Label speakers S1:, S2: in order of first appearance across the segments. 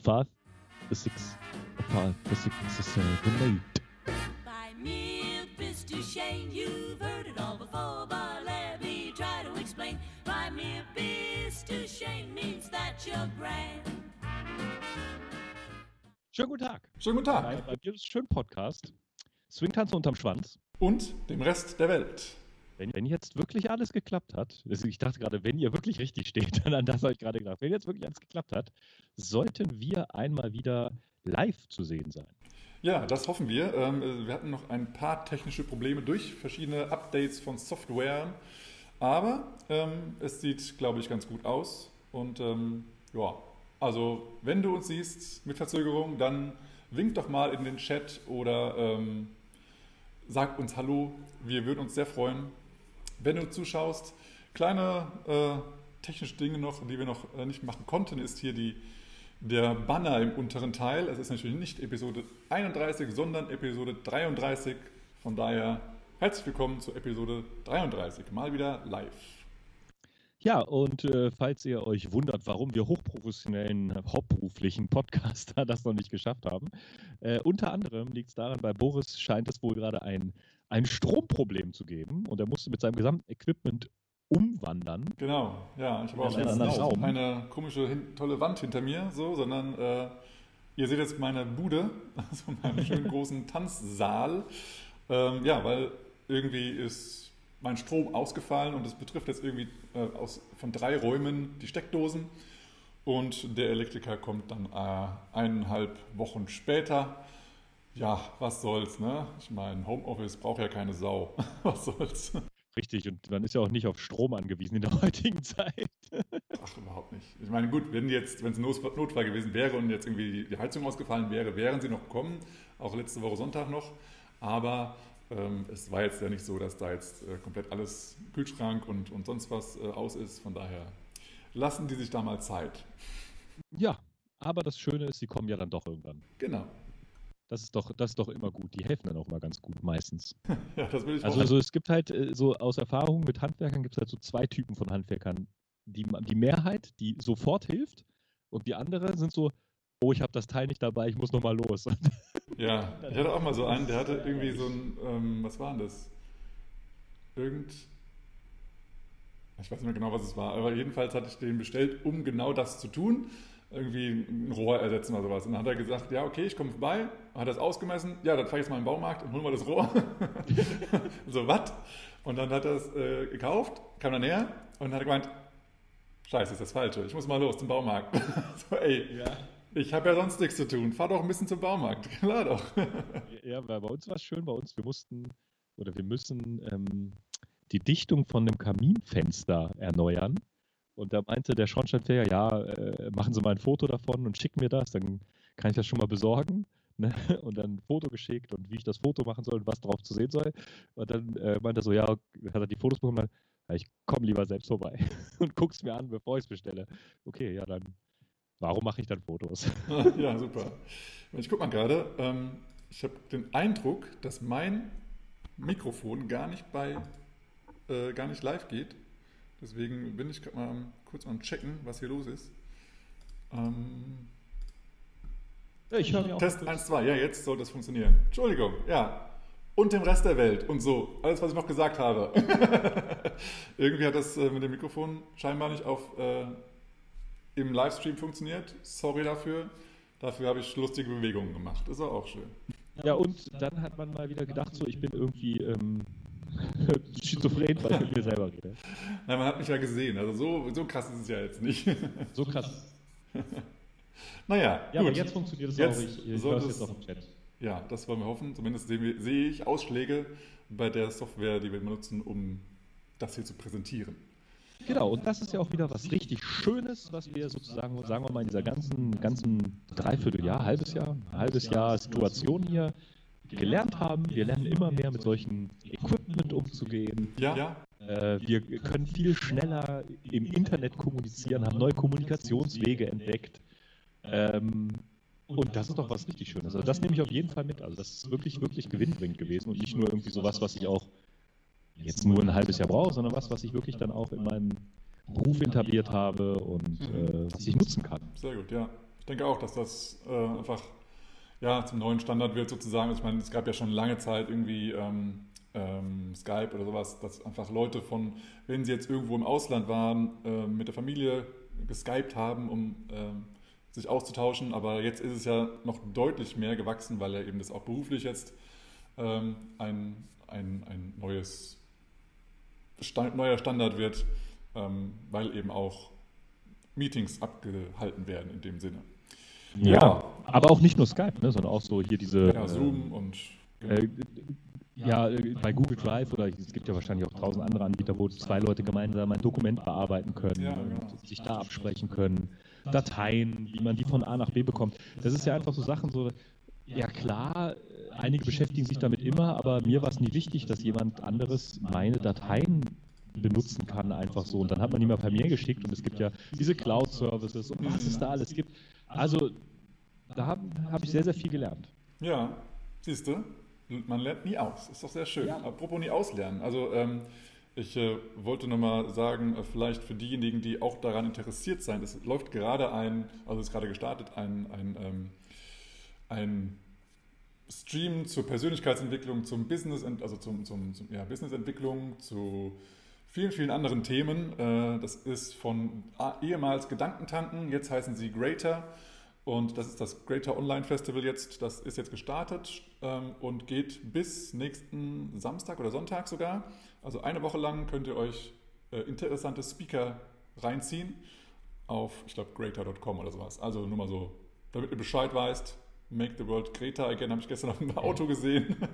S1: five, a six, a five, a six, a seven, eight.
S2: By me, Mr. Shane, you've heard it all before, but let me try to explain. By me, Mr. Shane means that you're grand.
S1: Schönen guten Tag.
S3: Schönen guten Tag.
S1: Bei, bei dir ist schön Podcast. Swingtanze unterm Schwanz.
S3: Und dem Rest der Welt.
S1: Wenn, wenn jetzt wirklich alles geklappt hat, also ich dachte gerade, wenn ihr wirklich richtig steht, dann an das habe ich gerade gedacht, wenn jetzt wirklich alles geklappt hat, sollten wir einmal wieder live zu sehen sein.
S3: Ja, das hoffen wir. Ähm, Wir hatten noch ein paar technische Probleme durch verschiedene Updates von Software. Aber ähm, es sieht, glaube ich, ganz gut aus. Und ähm, ja, also wenn du uns siehst mit Verzögerung, dann wink doch mal in den Chat oder sag uns Hallo. Wir würden uns sehr freuen, wenn du zuschaust. Kleine äh, technische Dinge noch, die wir noch äh, nicht machen konnten, ist hier die, der Banner im unteren Teil. Es ist natürlich nicht Episode 31, sondern Episode 33. Von daher herzlich willkommen zur Episode 33. Mal wieder live.
S1: Ja, und äh, falls ihr euch wundert, warum wir hochprofessionellen, äh, hauptberuflichen Podcaster das noch nicht geschafft haben, äh, unter anderem liegt es daran, bei Boris scheint es wohl gerade ein, ein Stromproblem zu geben und er musste mit seinem gesamten Equipment umwandern.
S3: Genau, ja, ich habe auch nicht
S1: Raum.
S3: eine komische, hin, tolle Wand hinter mir, so, sondern äh, ihr seht jetzt meine Bude, also meinen schönen großen Tanzsaal. Ähm, ja, weil irgendwie ist mein Strom ausgefallen und es betrifft jetzt irgendwie äh, aus, von drei Räumen die Steckdosen. Und der Elektriker kommt dann äh, eineinhalb Wochen später. Ja, was soll's, ne? Ich meine, Homeoffice braucht ja keine Sau. was soll's?
S1: Richtig, und man ist ja auch nicht auf Strom angewiesen in der heutigen Zeit.
S3: Ach, überhaupt nicht. Ich meine, gut, wenn jetzt, wenn es ein Notfall Notfall gewesen wäre und jetzt irgendwie die Heizung ausgefallen wäre, wären sie noch gekommen, auch letzte Woche Sonntag noch. Aber ähm, es war jetzt ja nicht so, dass da jetzt äh, komplett alles Kühlschrank und, und sonst was äh, aus ist. Von daher lassen die sich da mal Zeit.
S1: Ja, aber das Schöne ist, sie kommen ja dann doch irgendwann.
S3: Genau.
S1: Das ist doch, das ist doch immer gut. Die helfen dann auch mal ganz gut, meistens.
S3: Ja, das will ich
S1: Also, also es gibt halt äh, so aus Erfahrung mit Handwerkern gibt es halt so zwei Typen von Handwerkern. Die, die Mehrheit, die sofort hilft und die andere sind so, oh, ich habe das Teil nicht dabei, ich muss nochmal los.
S3: Ja, ich hatte auch mal so einen, der hatte irgendwie so ein, ähm, was war denn das? Irgend, ich weiß nicht mehr genau, was es war, aber jedenfalls hatte ich den bestellt, um genau das zu tun. Irgendwie ein Rohr ersetzen oder sowas. Und dann hat er gesagt, ja, okay, ich komme vorbei, hat das ausgemessen, ja, dann fahre ich jetzt mal in den Baumarkt und hol mal das Rohr. so, was? Und dann hat er es äh, gekauft, kam dann näher und hat gemeint, scheiße, ist das Falsche, ich muss mal los zum Baumarkt. so, ey, ich habe ja sonst nichts zu tun, fahr doch ein bisschen zum Baumarkt. Klar doch.
S1: ja, weil bei uns war es schön, bei uns, wir mussten oder wir müssen ähm, die Dichtung von dem Kaminfenster erneuern. Und da meinte der Schornsteinfeger, ja, äh, machen Sie mal ein Foto davon und schicken mir das, dann kann ich das schon mal besorgen. Ne? Und dann ein Foto geschickt und wie ich das Foto machen soll und was drauf zu sehen soll. Und dann äh, meinte er so, ja, hat er die Fotos bekommen, dann, ja, ich komme lieber selbst vorbei und guck's mir an, bevor ich es bestelle. Okay, ja, dann, warum mache ich dann Fotos?
S3: ja, super. Ich guck mal gerade, ähm, ich habe den Eindruck, dass mein Mikrofon gar nicht bei, äh, gar nicht live geht. Deswegen bin ich gerade mal kurz am checken, was hier los ist. Ähm,
S1: ich höre auch
S3: Test 1, 2, ja, jetzt sollte es funktionieren. Entschuldigung, ja. Und dem Rest der Welt und so. Alles, was ich noch gesagt habe. Irgendwie hat das äh, mit dem Mikrofon scheinbar nicht auf, äh, im Livestream funktioniert. Sorry dafür. Dafür habe ich lustige Bewegungen gemacht. Ist auch schön.
S1: Ja, und dann hat man mal wieder gedacht, so, ich bin irgendwie ähm, schizophren, weil ich mit mir selber rede.
S3: Nein, man hat mich ja gesehen. Also so, so krass ist es ja jetzt nicht.
S1: So krass.
S3: naja,
S1: Ja,
S3: gut.
S1: aber jetzt funktioniert es
S3: Jetzt
S1: auch. Ich, ich höre es jetzt auf dem Chat.
S3: Ja, das wollen wir hoffen. Zumindest wir, sehe ich Ausschläge bei der Software, die wir benutzen, um das hier zu präsentieren.
S1: Genau, und das ist ja auch wieder was richtig Schönes, was wir sozusagen, sagen wir mal, in dieser ganzen, ganzen Dreivierteljahr, halbes Jahr, halbes Jahr Situation hier gelernt haben. Wir lernen immer mehr mit solchen Equipment umzugehen.
S3: Ja.
S1: Äh, wir können viel schneller im Internet kommunizieren, haben neue Kommunikationswege entdeckt. Ähm, und das ist doch was richtig Schönes. Also das nehme ich auf jeden Fall mit. Also das ist wirklich, wirklich gewinnbringend gewesen und nicht nur irgendwie sowas, was ich auch jetzt nur ein halbes Jahr brauche, sondern was, was ich wirklich dann auch in meinem Beruf etabliert habe und äh, was ich nutzen kann.
S3: Sehr gut, ja. Ich denke auch, dass das äh, einfach ja, zum neuen Standard wird sozusagen. Ich meine, es gab ja schon lange Zeit irgendwie ähm, ähm, Skype oder sowas, dass einfach Leute von, wenn sie jetzt irgendwo im Ausland waren, äh, mit der Familie geskypt haben, um ähm, sich auszutauschen. Aber jetzt ist es ja noch deutlich mehr gewachsen, weil ja eben das auch beruflich jetzt ähm, ein, ein, ein neues Stand, neuer Standard wird, ähm, weil eben auch Meetings abgehalten werden in dem Sinne.
S1: Ja, aber auch nicht nur Skype, ne, sondern auch so hier diese.
S3: Ja, Zoom und.
S1: Äh, ja, äh, bei Google Drive oder es gibt ja wahrscheinlich auch tausend andere Anbieter, wo zwei Leute gemeinsam ein Dokument bearbeiten können
S3: Ja,
S1: und
S3: genau.
S1: sich da absprechen können. Dateien, wie man die von A nach B bekommt. Das ist ja einfach so Sachen, so, ja klar, äh, einige beschäftigen sich damit immer, aber mir war es nie wichtig, dass jemand anderes meine Dateien benutzen kann, einfach so. Und dann hat man die mal per Mail geschickt und es gibt ja diese Cloud-Services und was es da alles gibt. Also, da habe hab ich sehr, sehr viel gelernt.
S3: Ja, siehst du, man lernt nie aus. Ist doch sehr schön.
S1: Ja.
S3: Apropos nie auslernen. Also ähm, ich äh, wollte nochmal sagen, äh, vielleicht für diejenigen, die auch daran interessiert sind, es läuft gerade ein, also es ist gerade gestartet, ein, ein, ähm, ein Stream zur Persönlichkeitsentwicklung, zum Business, also zum, zum, zum ja, Businessentwicklung, zu vielen, vielen anderen Themen. Äh, Das ist von ah, ehemals Gedankentanken, jetzt heißen sie Greater. Und das ist das Greater Online Festival jetzt. Das ist jetzt gestartet ähm, und geht bis nächsten Samstag oder Sonntag sogar. Also eine Woche lang könnt ihr euch äh, interessante Speaker reinziehen auf, ich glaube, greater.com oder sowas. Also nur mal so, damit ihr Bescheid weißt. Make the World Greater Again habe ich gestern auf dem Auto gesehen.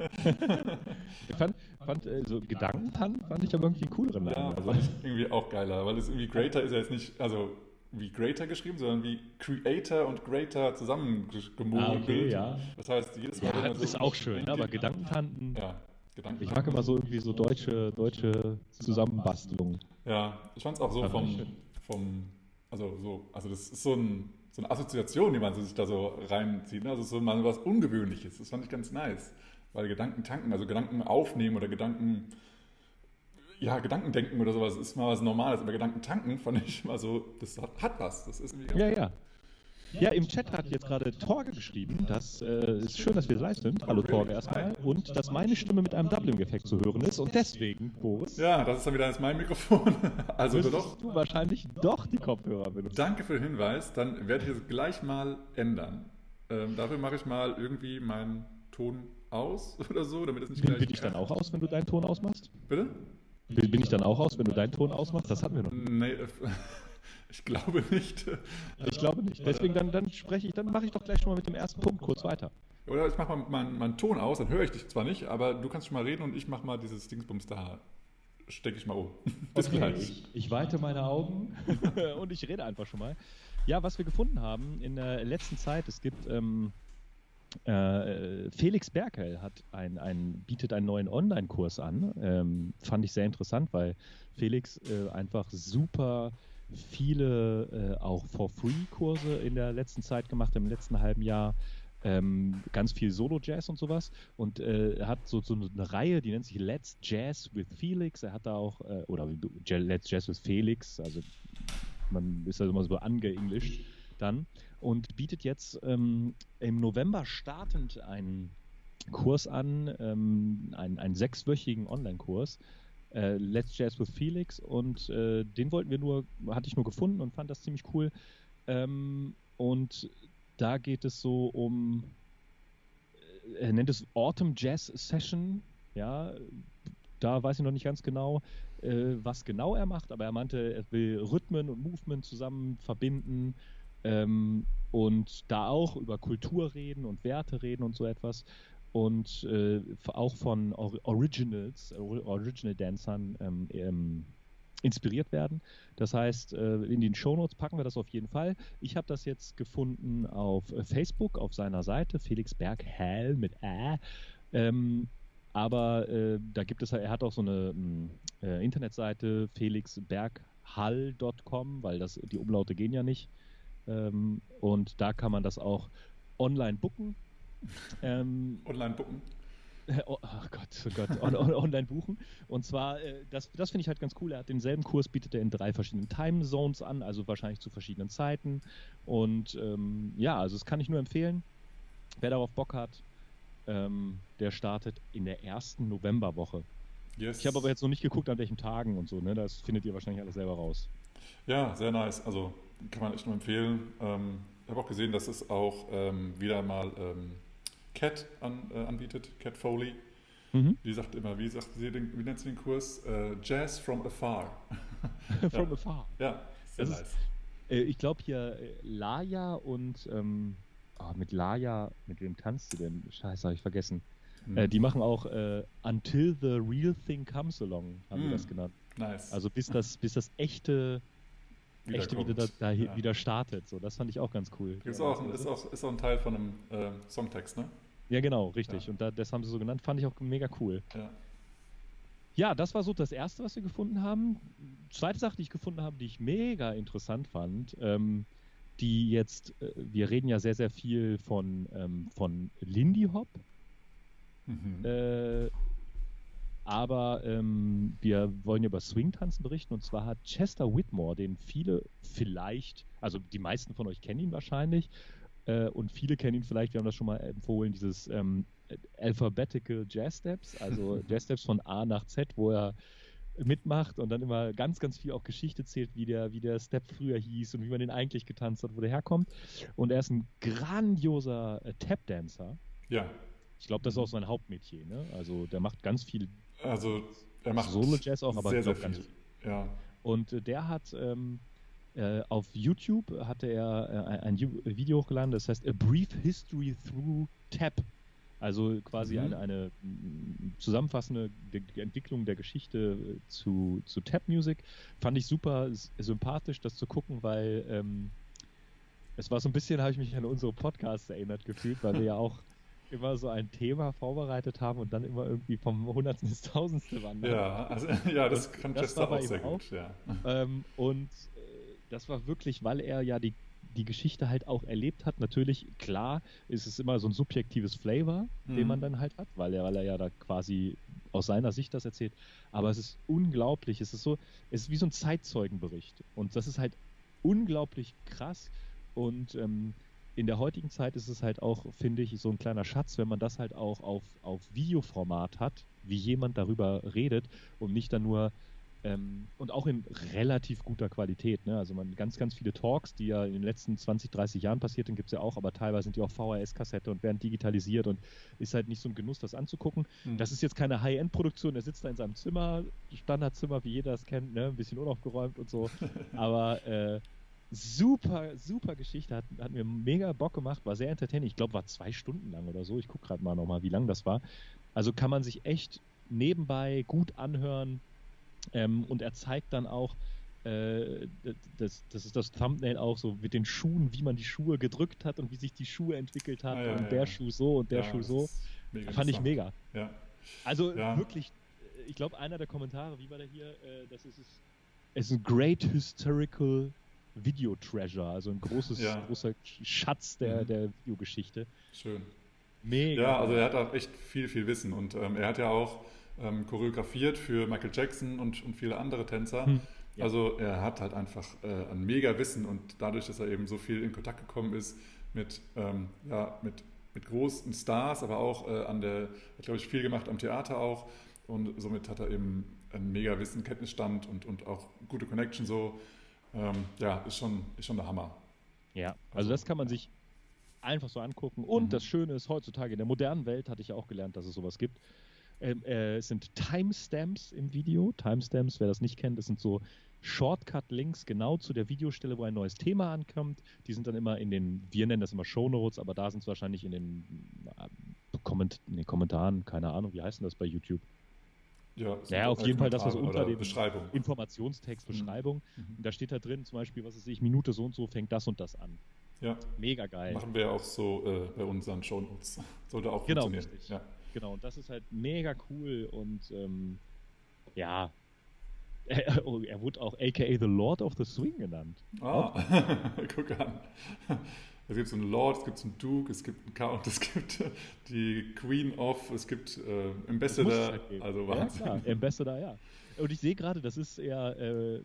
S1: Ich fand, fand äh, so Gedankentan fand ich aber irgendwie einen cooleren Namen.
S3: Ja,
S1: also,
S3: irgendwie auch geiler, weil es irgendwie Greater ist ja jetzt nicht, also wie Greater geschrieben, sondern wie Creator und Greater zusammengemogelt.
S1: Ah, okay, ja.
S3: Das heißt, jedes Mal,
S1: ja, das
S3: so
S1: ist auch schön, ne? aber Gedankentanten.
S3: Ja, Gedanken.
S1: Ich mag immer so irgendwie so deutsche, deutsche Zusammenbastelung.
S3: Ja, ich fand es auch so vom, vom, also so, also das ist so, ein, so eine Assoziation, die man sich da so reinzieht. Ne? Also so mal was Ungewöhnliches. Das fand ich ganz nice. Weil Gedanken tanken, also Gedanken aufnehmen oder Gedanken, ja, Gedankendenken oder sowas ist mal was Normales. Aber Gedanken tanken fand ich mal so, das hat, hat was. Das ist irgendwie ganz
S1: Ja, ja. Ja, im Chat hat jetzt gerade Torge geschrieben, dass äh, ist schön, dass wir live sind. Hallo Torge erstmal. Und dass meine Stimme mit einem Dublin-Effekt zu hören ist. Und deswegen, Boris,
S3: Ja, das ist dann wieder mein Mikrofon. Also doch,
S1: du wahrscheinlich doch die Kopfhörer benutzen.
S3: danke für den Hinweis. Dann werde ich es gleich mal ändern. Ähm, dafür mache ich mal irgendwie meinen Ton aus oder so, damit es nicht
S1: Bin,
S3: gleich.
S1: bin ich dann auch aus, wenn du deinen Ton ausmachst?
S3: Bitte?
S1: Bin, bin ich dann auch aus, wenn du deinen Ton ausmachst? Das hatten wir noch.
S3: Nee, äh, ich glaube nicht.
S1: Ich glaube nicht. Deswegen dann, dann spreche ich, dann mache ich doch gleich schon mal mit dem ersten Punkt kurz weiter.
S3: Oder ich mache mal meinen meinen Ton aus, dann höre ich dich zwar nicht, aber du kannst schon mal reden und ich mache mal dieses Dingsbums da. Stecke ich mal um. Bis
S1: Okay,
S3: gleich.
S1: ich, ich weite meine Augen und ich rede einfach schon mal. Ja, was wir gefunden haben in der letzten Zeit, es gibt ähm, äh, Felix Berkel hat ein, ein, bietet einen neuen Online-Kurs an. Ähm, fand ich sehr interessant, weil Felix äh, einfach super viele äh, auch For-Free-Kurse in der letzten Zeit gemacht, im letzten halben Jahr. Ähm, ganz viel Solo-Jazz und sowas. Und äh, hat so, so eine Reihe, die nennt sich Let's Jazz with Felix. Er hat da auch, äh, oder Let's Jazz with Felix, also man ist ja immer so angeenglischt dann. Und bietet jetzt ähm, im November startend einen Kurs an, ähm, einen, einen sechswöchigen Online-Kurs. Äh, Let's Jazz with Felix und äh, den wollten wir nur, hatte ich nur gefunden und fand das ziemlich cool. Ähm, und da geht es so um, äh, er nennt es Autumn Jazz Session, ja, da weiß ich noch nicht ganz genau, äh, was genau er macht, aber er meinte, er will Rhythmen und Movement zusammen verbinden ähm, und da auch über Kultur reden und Werte reden und so etwas und äh, auch von Or Originals, Or Original Dancern ähm, ähm, inspiriert werden. Das heißt, äh, in den Shownotes packen wir das auf jeden Fall. Ich habe das jetzt gefunden auf äh, Facebook, auf seiner Seite, Felix Berghell mit Ä. Ähm, aber äh, da gibt es, er hat auch so eine mh, äh, Internetseite, felixberghall.com, weil das, die Umlaute gehen ja nicht. Ähm, und da kann man das auch online booken. Ähm,
S3: Online bucken.
S1: Oh, oh Gott, oh Gott, on, on, online buchen. Und zwar, äh, das, das finde ich halt ganz cool. Er hat denselben Kurs, bietet er in drei verschiedenen Time Zones an, also wahrscheinlich zu verschiedenen Zeiten. Und ähm, ja, also das kann ich nur empfehlen. Wer darauf Bock hat, ähm, der startet in der ersten Novemberwoche.
S3: Yes.
S1: Ich habe aber jetzt noch nicht geguckt, an welchen Tagen und so, ne? Das findet ihr wahrscheinlich alles selber raus.
S3: Ja, sehr nice. Also kann man echt nur empfehlen. Ähm, ich habe auch gesehen, dass es auch ähm, wieder mal ähm, Cat an, äh, anbietet, Cat Foley.
S1: Mhm.
S3: Die sagt immer, wie, sagt sie den, wie nennt sie den Kurs? Äh, Jazz from afar.
S1: From afar.
S3: Ja, sehr
S1: Das ist-
S3: nice.
S1: Äh, ich glaube hier äh, Laia und ähm, ah, mit Laia, mit wem tanzt sie denn? Scheiße, habe ich vergessen.
S3: Hm.
S1: Äh, die machen auch äh, Until the Real Thing Comes Along, haben
S3: Mhm.
S1: das genannt.
S3: nice.
S1: Also bis das, bis das echte, echte wieder, da, da
S3: Ja.
S1: wieder startet. So, das fand ich auch ganz cool.
S3: Ist auch, ist, auch, ist auch ein Teil von einem äh, Songtext, ne?
S1: Ja, genau, richtig.
S3: Ja.
S1: Und da, das haben sie so genannt, fand ich auch mega cool.
S3: Ja.
S1: Ja, das war so das erste, was wir gefunden haben. Zweite Sache, die ich gefunden habe, die ich mega interessant fand, ähm, die jetzt, äh, wir reden ja sehr, sehr viel von, ähm, von Lindy Hop,
S3: Mhm.
S1: äh, aber ähm, wir wollen ja über Swing-Tanzen berichten und zwar hat Chester Whitmore, den viele vielleicht, also die meisten von euch kennen ihn wahrscheinlich äh, und viele kennen ihn vielleicht, wir haben das schon mal empfohlen, dieses ähm, Alphabetical Jazz Steps, also Jazz Steps von A nach Z, wo er mitmacht und dann immer ganz, ganz viel auch Geschichte zählt, wie der, wie der Step früher hieß und wie man den eigentlich getanzt hat, wo der herkommt. Und er ist ein grandioser äh, Tap-Dancer.
S3: ja,
S1: Ich glaube, das ist auch sein Hauptmetier. Ne? Also der macht ganz viel
S3: also er macht
S1: Solo-Jazz auch, aber
S3: sehr, sehr
S1: glaub,
S3: viel. Ja,
S1: Und äh, der hat ähm, äh, auf YouTube hatte er äh, ein, Video hochgeladen, das heißt A Brief History Through Tap. Also quasi
S3: Mhm.
S1: eine, eine mm, zusammenfassende Entwicklung der Geschichte äh, zu, zu Tap Music. Fand ich super sympathisch, das zu gucken, weil ähm, es war so ein bisschen, habe ich mich an unsere Podcasts erinnert gefühlt, weil wir ja auch immer so ein Thema vorbereitet haben und dann immer irgendwie vom Hundertsten ins Tausendste wandern.
S3: ja, also, ja das kann Chester auch sehr
S1: auch.
S3: gut. Ja.
S1: Ähm, und das war wirklich, weil er ja die, die Geschichte halt auch erlebt hat. Natürlich, klar, ist es immer so ein subjektives Flavor, den
S3: Mhm.
S1: man dann halt hat, weil er, weil er ja da quasi aus seiner Sicht das erzählt. Aber es ist unglaublich. Es ist so, es ist wie so ein Zeitzeugenbericht. Und das ist halt unglaublich krass. Und ähm, in der heutigen Zeit ist es halt auch, finde ich, so ein kleiner Schatz, wenn man das halt auch auf, auf Videoformat hat, wie jemand darüber redet und nicht dann nur ähm, und auch in relativ guter Qualität. Ne? Also man ganz, ganz viele Talks, die ja in den letzten 20, 30 Jahren passiert sind, gibt es ja auch, aber teilweise sind die auch VHS-Kassette und werden digitalisiert und ist halt nicht so ein Genuss, das anzugucken.
S3: Mhm.
S1: Das ist jetzt keine High-End-Produktion, er sitzt da in seinem Zimmer, Standardzimmer, wie jeder es kennt, ne? ein bisschen unaufgeräumt und so. aber äh, super, super Geschichte, hat, hat mir mega Bock gemacht, war sehr entertaining. Ich glaube, war zwei Stunden lang oder so. Ich gucke gerade mal nochmal, wie lang das war. Also kann man sich echt nebenbei gut anhören. Ähm, und er zeigt dann auch, äh, das, das ist das Thumbnail auch so mit den Schuhen, wie man die Schuhe gedrückt hat und wie sich die Schuhe entwickelt hat.
S3: Ah, ja,
S1: und
S3: ja,
S1: der
S3: ja.
S1: Schuh so und der Schuh so. Fand ich mega. Also wirklich, äh, ich glaube, einer der Kommentare, wie war der hier, äh, das ist es, es ist ein great historical Video Treasure, also ein großes, großer Schatz der,
S3: Mhm.
S1: der Videogeschichte.
S3: Schön.
S1: Mega.
S3: Ja, also er hat auch echt viel, viel Wissen und ähm, er hat ja auch ähm, choreografiert für Michael Jackson und, und viele andere Tänzer.
S1: Hm, ja.
S3: Also er hat halt einfach äh, ein mega Wissen und dadurch, dass er eben so viel in Kontakt gekommen ist mit, ähm, ja, mit, mit großen Stars, aber auch äh, an der, hat glaube ich viel gemacht am Theater auch und somit hat er eben ein mega Wissen, Kenntnisstand und, und auch gute Connection so. Ähm, ja, ist schon, ist schon der Hammer.
S1: Ja, also,
S3: Also,
S1: das kann man sich einfach so angucken. Und
S3: Mhm.
S1: das Schöne ist, heutzutage in der modernen Welt hatte ich ja auch gelernt, dass es sowas gibt. Ähm, äh, es sind Timestamps im Video. Timestamps, wer das nicht kennt, das sind so Shortcut-Links genau zu der Videostelle, wo ein neues Thema ankommt. Die sind dann immer in den, wir nennen das immer Shownotes, aber da sind es wahrscheinlich in den äh, Komment nee, Kommentaren, keine Ahnung, wie heißt denn das bei YouTube?
S3: Ja,
S1: Ja, auf jeden Fall das, was unter dem
S3: Beschreibung.
S1: Informationstext,
S3: Mhm.
S1: Beschreibung.
S3: Mhm.
S1: Und da steht da drin zum Beispiel, was weiß ich, Minute so und so fängt das und das an.
S3: Ja,
S1: Mega geil.
S3: machen wir auch so äh, bei unseren Shownotes. Sollte auch
S1: Genau,
S3: funktionieren.
S1: richtig.
S3: Ja.
S1: Genau, und das ist halt mega cool und ähm, ja, er, er wurde auch aka The Lord of the Swing genannt.
S3: Ah, guck an. Es gibt so einen Lord, es gibt so einen Duke, es gibt einen Count, es gibt die Queen of, es gibt äh, Ambassador,
S1: halt
S3: also
S1: ja,
S3: Wahnsinn.
S1: klar, Ambassador, ja. Und ich sehe gerade, das ist eher, äh,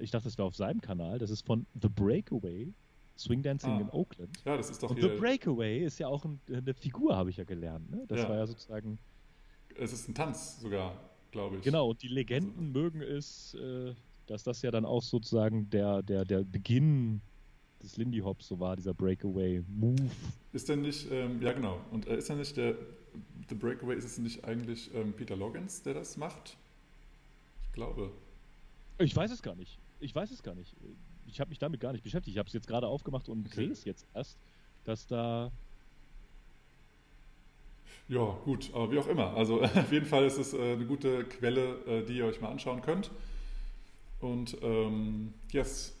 S1: ich dachte, das wäre auf seinem Kanal, das ist von The Breakaway, Swing Dancing
S3: Ah.
S1: in Oakland.
S3: Ja, das ist doch
S1: Und
S3: hier,
S1: The Breakaway ist ja auch ein, eine Figur, habe ich ja gelernt. Ne? Das
S3: Ja.
S1: war ja sozusagen,
S3: es ist ein Tanz sogar, glaube ich.
S1: genau, und die Legenden mögen es, äh, dass das ja dann auch sozusagen der, der, der Beginn des Lindy Hops so war, dieser Breakaway-Move.
S3: Ist denn nicht, ähm, ja genau, und äh, ist denn nicht der, The Breakaway, ist es nicht eigentlich ähm, Peter Loggins, der das macht? Ich glaube.
S1: Ich weiß es gar nicht. Ich weiß es gar nicht. Ich habe mich damit gar nicht beschäftigt. Ich habe es jetzt gerade aufgemacht und
S3: Okay.
S1: sehe es jetzt erst, dass da
S3: Ja, gut, aber wie auch immer. Also auf jeden Fall ist es äh, eine gute Quelle, äh, die ihr euch mal anschauen könnt. Und ähm, yes,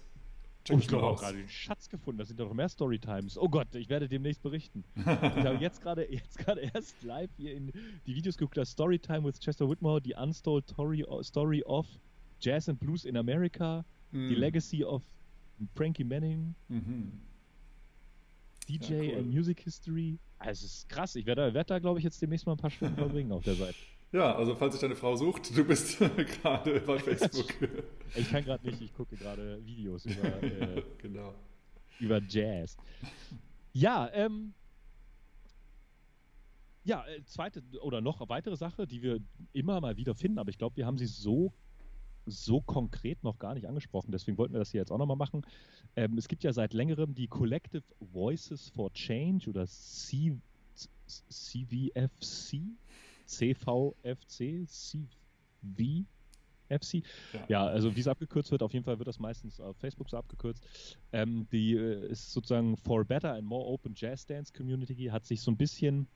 S3: check
S1: Oh, ich
S3: mal
S1: glaube auch
S3: aus.
S1: gerade den Schatz gefunden. Das sind doch noch mehr Storytimes. Oh Gott, ich werde demnächst berichten. ich habe jetzt gerade jetzt gerade erst live hier in die Videos geguckt. Das Storytime with Chester Whitmore, die Untold Story, Story of Jazz and Blues in America,
S3: Hm.
S1: die Legacy of Frankie Manning,
S3: Mhm.
S1: DJ
S3: Ja, cool.
S1: and Music History. Ah, Es ist krass. Ich werde, werde da, glaube ich, jetzt demnächst mal ein paar Stunden verbringen auf der Seite.
S3: Ja, also falls sich deine Frau sucht, du bist gerade bei Facebook.
S1: Ich kann gerade nicht, ich gucke gerade Videos über, äh,
S3: genau.
S1: über Jazz. Ja, ähm. Ja, äh, zweite oder noch weitere Sache, die wir immer mal wieder finden, aber ich glaube, wir haben sie so, so konkret noch gar nicht angesprochen, deswegen wollten wir das hier jetzt auch nochmal machen. Ähm, es gibt ja seit längerem die Collective Voices for Change oder C, CVFC, CVFC, CVFC.
S3: Ja.
S1: Ja, also wie es abgekürzt wird, auf jeden Fall wird das meistens auf Facebook so abgekürzt. Ähm, die äh, ist sozusagen For Better and More Open Jazz Dance Community, hat sich so ein bisschen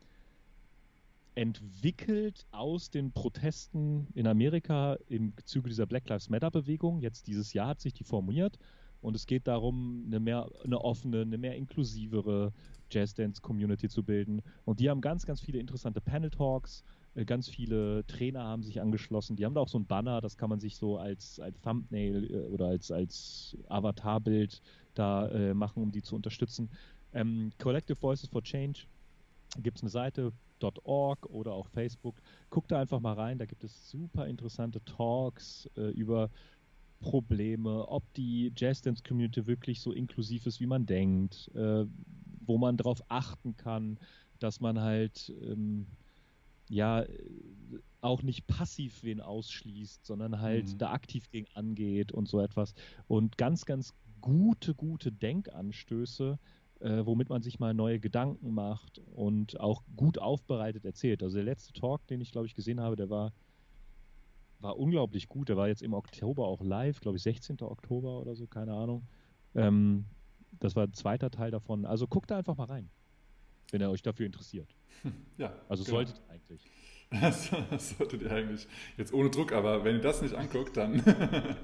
S1: entwickelt aus den Protesten in Amerika im Zuge dieser Black Lives Matter Bewegung. Jetzt dieses Jahr hat sich die formiert und es geht darum, eine mehr eine offene, eine mehr inklusivere Jazz Dance Community zu bilden. Und die haben ganz, ganz viele interessante Panel Talks. äh, Ganz viele Trainer haben sich angeschlossen. Die haben da auch so ein Banner, das kann man sich so als, als Thumbnail äh, oder als, als Avatarbild da äh, machen, um die zu unterstützen. Ähm, Collective Voices for Change gibt es eine Seite .org oder auch Facebook. Guckt da einfach mal rein, da gibt es super interessante Talks äh, über Probleme, ob die Jazz Dance Community wirklich so inklusiv ist, wie man denkt, äh, wo man darauf achten kann, dass man halt ähm, ja auch nicht passiv wen ausschließt, sondern halt
S3: Mhm.
S1: da aktiv gegen angeht und so etwas. Und ganz, ganz gute, gute Denkanstöße, äh, womit man sich mal neue Gedanken macht und auch gut aufbereitet erzählt. Also der letzte Talk, den ich glaube ich gesehen habe, der war war unglaublich gut. Der war jetzt im Oktober auch live, glaube ich 16. Oktober oder so, keine Ahnung. Ähm, das war ein zweiter Teil davon. Also guckt da einfach mal rein, wenn ihr euch dafür interessiert.
S3: Ja,
S1: Also
S3: genau.
S1: solltet ihr eigentlich.
S3: Das, das solltet ihr eigentlich jetzt ohne Druck, aber wenn ihr das nicht anguckt, dann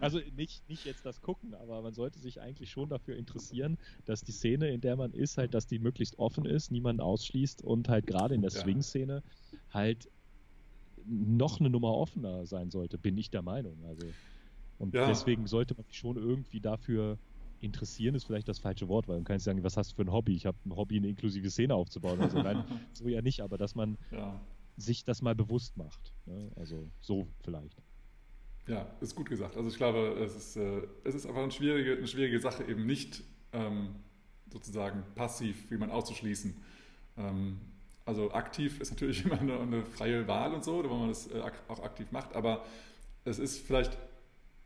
S1: Also nicht, nicht jetzt das gucken, aber man sollte sich eigentlich schon dafür interessieren, dass die Szene, in der man ist, halt, dass die möglichst offen ist, niemanden ausschließt und halt gerade in der
S3: Ja.
S1: Swing-Szene halt noch eine Nummer offener sein sollte, bin ich der Meinung. Also und
S3: Ja.
S1: deswegen sollte man sich schon irgendwie dafür interessieren, ist vielleicht das falsche Wort, weil man kann nicht sagen, was hast du für ein Hobby? Ich habe ein Hobby, eine inklusive Szene aufzubauen. Also nein, so ja nicht, aber dass man
S3: ja,
S1: sich das mal bewusst macht. Ne? Also so vielleicht.
S3: ja, ist gut gesagt. Also ich glaube, es ist, äh, es ist einfach eine schwierige, eine schwierige Sache, eben nicht ähm, sozusagen passiv jemanden auszuschließen. Ähm, also aktiv ist natürlich immer eine, eine freie Wahl und so, wenn man das äh, auch aktiv macht, aber es ist vielleicht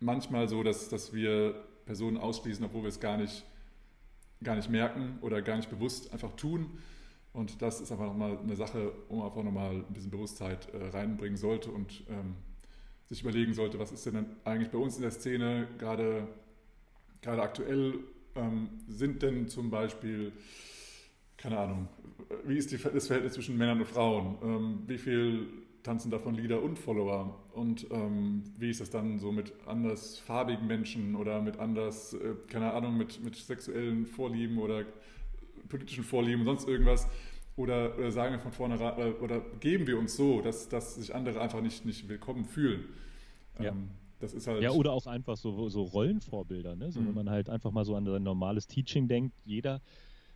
S3: manchmal so, dass, dass wir Personen ausschließen, obwohl wir es gar nicht, gar nicht merken oder gar nicht bewusst einfach tun. Und das ist einfach nochmal eine Sache, wo man einfach nochmal ein bisschen Bewusstheit äh, reinbringen sollte und ähm, sich überlegen sollte, was ist denn eigentlich bei uns in der Szene gerade, gerade aktuell, ähm, sind denn zum Beispiel, keine Ahnung, wie ist die, das Verhältnis zwischen Männern und Frauen? Ähm, wie viel tanzen davon Leader und Follower? Und ähm, wie ist das dann so mit andersfarbigen Menschen oder mit anders, äh, keine Ahnung, mit, mit sexuellen Vorlieben oder politischen Vorlieben und sonst irgendwas? Oder, oder sagen wir von vornherein, oder, oder geben wir uns so, dass, dass sich andere einfach nicht, nicht willkommen fühlen?
S1: Ja.
S3: Ähm, Das ist halt.
S1: Ja, oder auch einfach so, so Rollenvorbilder, ne? So,
S3: Mhm.
S1: wenn man halt einfach mal so an sein normales Teaching denkt, jeder,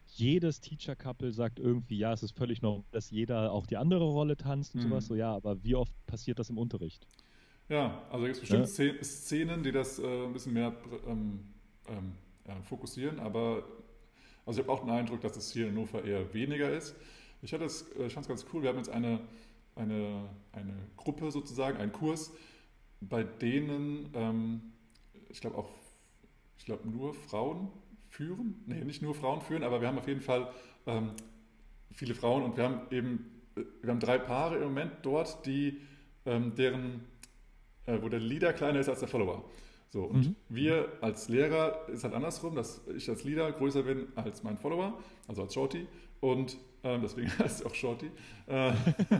S1: jedes Teacher-Couple sagt irgendwie, ja, es ist völlig normal, dass jeder auch die andere Rolle tanzt und
S3: Mhm.
S1: sowas, so ja, aber wie oft passiert das im Unterricht?
S3: Ja, also gibt es bestimmt
S1: Ja.
S3: Szen- Szenen, die das äh, ein bisschen mehr ähm, ähm, fokussieren, aber also ich habe auch den Eindruck, dass es hier in Hannover eher weniger ist. Ich hatte es, äh, ich fand es ganz cool, wir haben jetzt eine, eine, eine Gruppe sozusagen, einen Kurs, bei denen, ähm, ich glaube auch, ich glaube nur Frauen führen, nee, nicht nur Frauen führen, aber wir haben auf jeden Fall ähm, viele Frauen und wir haben eben, äh, wir haben drei Paare im Moment dort, die, ähm, deren äh, wo der Leader kleiner ist als der Follower. So, und
S1: Mhm.
S3: wir als Lehrer ist halt andersrum, dass ich als Leader größer bin als mein Follower, also als Shorty. Und ähm, deswegen heißt es auch Shorty. Äh,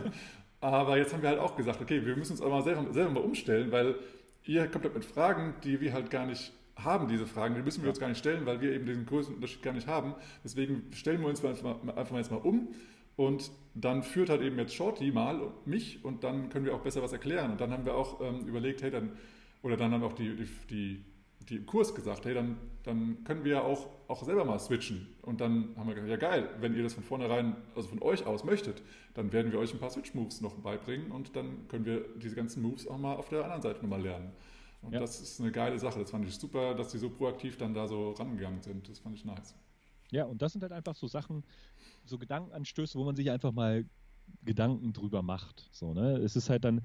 S3: aber jetzt haben wir halt auch gesagt, okay, wir müssen uns aber mal selber, selber mal umstellen, weil ihr kommt halt mit Fragen, die wir halt gar nicht haben, diese Fragen, die müssen wir uns gar nicht stellen, weil wir eben diesen Größenunterschied gar nicht haben. Deswegen stellen wir uns mal einfach mal, einfach mal jetzt mal um und dann führt halt eben jetzt Shorty mal mich und dann können wir auch besser was erklären. Und dann haben wir auch ähm, überlegt, hey, dann, oder dann haben auch die, die, die, die im Kurs gesagt, hey, dann, dann können wir ja auch, auch selber mal switchen. Und dann haben wir gesagt, ja geil, wenn ihr das von vornherein, also von euch aus möchtet, dann werden wir euch ein paar Switch-Moves noch beibringen und dann können wir diese ganzen Moves auch mal auf der anderen Seite nochmal lernen. Und
S1: Ja.
S3: das ist eine geile Sache. Das fand ich super, dass die so proaktiv dann da so rangegangen sind. Das fand ich nice.
S1: Ja, und das sind halt einfach so Sachen, so Gedankenanstöße, wo man sich einfach mal Gedanken drüber macht. So, ne? Es ist halt dann,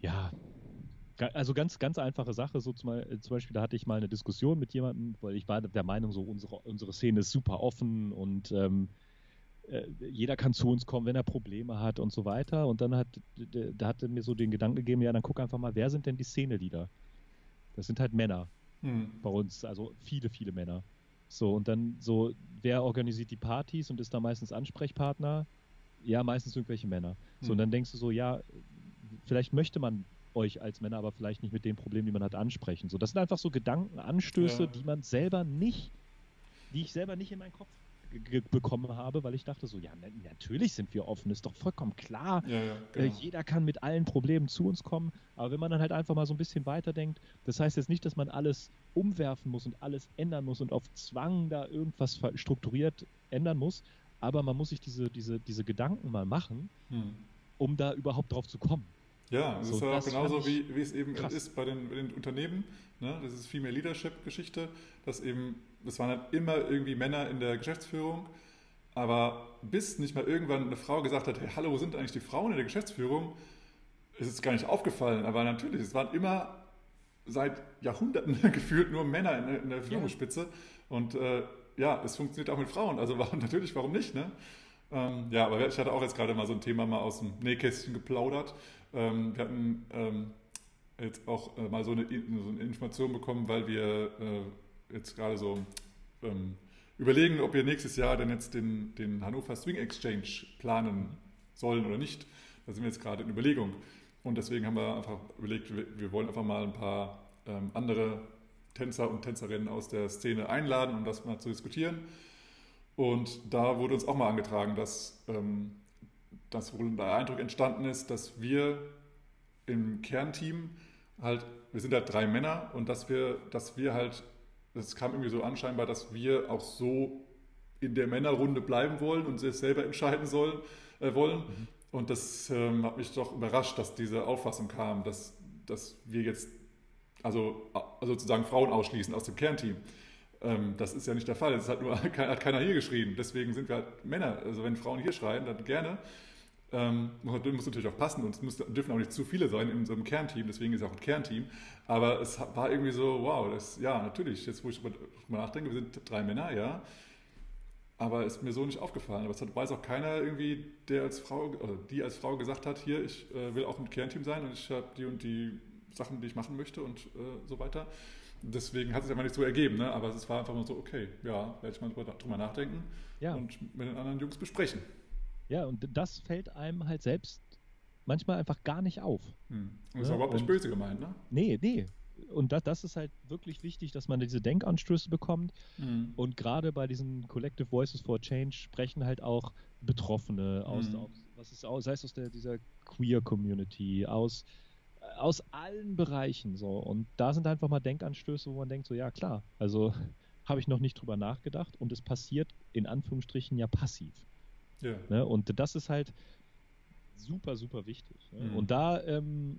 S1: ja, also ganz, ganz einfache Sache. So zum, Beispiel- zum Beispiel, da hatte ich mal eine Diskussion mit jemandem, weil ich war der Meinung, so unsere, unsere Szene ist super offen und ähm, äh, jeder kann zu uns kommen, wenn er Probleme hat und so weiter. Und dann hat, da hat er mir so den Gedanken gegeben, ja, dann guck einfach mal, wer sind denn die Szene-Leader? Das sind halt Männer
S3: Hm.
S1: bei uns, also viele, viele Männer. So, und dann so, wer organisiert die Partys und ist da meistens Ansprechpartner? Ja, meistens irgendwelche Männer. So,
S3: Hm.
S1: und dann denkst du so, ja, vielleicht möchte man euch als Männer, aber vielleicht nicht mit den Problemen, die man hat, ansprechen. So, das sind einfach so Gedankenanstöße,
S3: Ja.
S1: die man selber nicht, die ich selber nicht in meinen Kopf bekommen habe, weil ich dachte so, ja, na, natürlich sind wir offen, ist doch vollkommen klar.
S3: Ja, ja,
S1: Äh,
S3: genau.
S1: jeder kann mit allen Problemen zu uns kommen, aber wenn man dann halt einfach mal so ein bisschen weiterdenkt, das heißt jetzt nicht, dass man alles umwerfen muss und alles ändern muss und auf Zwang da irgendwas strukturiert ändern muss, aber man muss sich diese, diese, diese Gedanken mal machen,
S3: Hm.
S1: um da überhaupt drauf zu kommen.
S3: Ja, es
S1: So,
S3: ist ja auch
S1: das
S3: genauso, wie, wie es eben
S1: krass.
S3: ist bei den, bei den Unternehmen. Ne? Das ist Female Leadership-Geschichte, dass eben, das waren halt immer irgendwie Männer in der Geschäftsführung, aber bis nicht mal irgendwann eine Frau gesagt hat, hey, hallo, wo sind eigentlich die Frauen in der Geschäftsführung, ist es gar nicht aufgefallen. Aber natürlich, es waren immer seit Jahrhunderten gefühlt nur Männer in, der- in der Führungsspitze. Und äh, ja, es funktioniert auch mit Frauen. Also warum, natürlich, warum nicht? Ne? Ähm, ja, aber ich hatte auch jetzt gerade mal so ein Thema mal aus dem Nähkästchen geplaudert. Ähm, wir hatten ähm, jetzt auch äh, mal so eine, In- so eine Information bekommen, weil wir äh, jetzt gerade so ähm, überlegen, ob wir nächstes Jahr denn jetzt den, den Hannover Swing Exchange planen sollen oder nicht. Da sind wir jetzt gerade in Überlegung. Und deswegen haben wir einfach überlegt, wir, wir wollen einfach mal ein paar ähm, andere Tänzer und Tänzerinnen aus der Szene einladen, um das mal zu diskutieren. Und da wurde uns auch mal angetragen, dass, ähm, dass wohl der Eindruck entstanden ist, dass wir im Kernteam halt, wir sind halt drei Männer und dass wir, dass wir halt, das kam irgendwie so anscheinbar, dass wir auch so in der Männerrunde bleiben wollen und es selber entscheiden sollen, äh, wollen. Und das ähm, hat mich doch überrascht, dass diese Auffassung kam, dass, dass wir jetzt also, also sozusagen Frauen ausschließen aus dem Kernteam. Ähm, das ist ja nicht der Fall. Das hat nur hat keiner hier geschrien. Deswegen sind wir halt Männer. Also wenn Frauen hier schreien, dann gerne. Ähm, muss, natürlich auch passen und es muss, dürfen auch nicht zu viele sein in so einem Kernteam, deswegen ist es auch ein Kernteam. Aber es war irgendwie so, wow, das, ja, natürlich, jetzt wo ich drüber nachdenke, wir sind drei Männer, ja. Aber ist mir so nicht aufgefallen. Aber es hat, weiß auch keiner irgendwie, der als Frau, oder die als Frau gesagt hat, hier, ich äh, will auch ein Kernteam sein und ich habe die und die Sachen, die ich machen möchte und äh, so weiter. Deswegen hat es einfach nicht so ergeben, ne? aber es war einfach nur so, okay, ja, werde ich mal drüber, drüber nachdenken
S1: Ja.
S3: und mit den anderen Jungs besprechen.
S1: Ja, und das fällt einem halt selbst manchmal einfach gar nicht auf.
S3: Hm. Und das
S1: Ja,
S3: war überhaupt nicht
S1: und-
S3: böse gemeint, ne?
S1: Nee, nee. Und das, das ist halt wirklich wichtig, dass man diese Denkanstöße bekommt.
S3: Mhm.
S1: Und gerade bei diesen Collective Voices for Change sprechen halt auch Betroffene aus,
S3: Mhm.
S1: aus was ist aus, sei es aus der, dieser Queer Community, aus aus allen Bereichen so. Und da sind einfach mal Denkanstöße, wo man denkt, so ja klar, also habe ich noch nicht drüber nachgedacht und es passiert in Anführungsstrichen ja passiv.
S3: Ja.
S1: Ne? Und das ist halt super, super wichtig. Ne?
S3: Mhm.
S1: Und da ähm,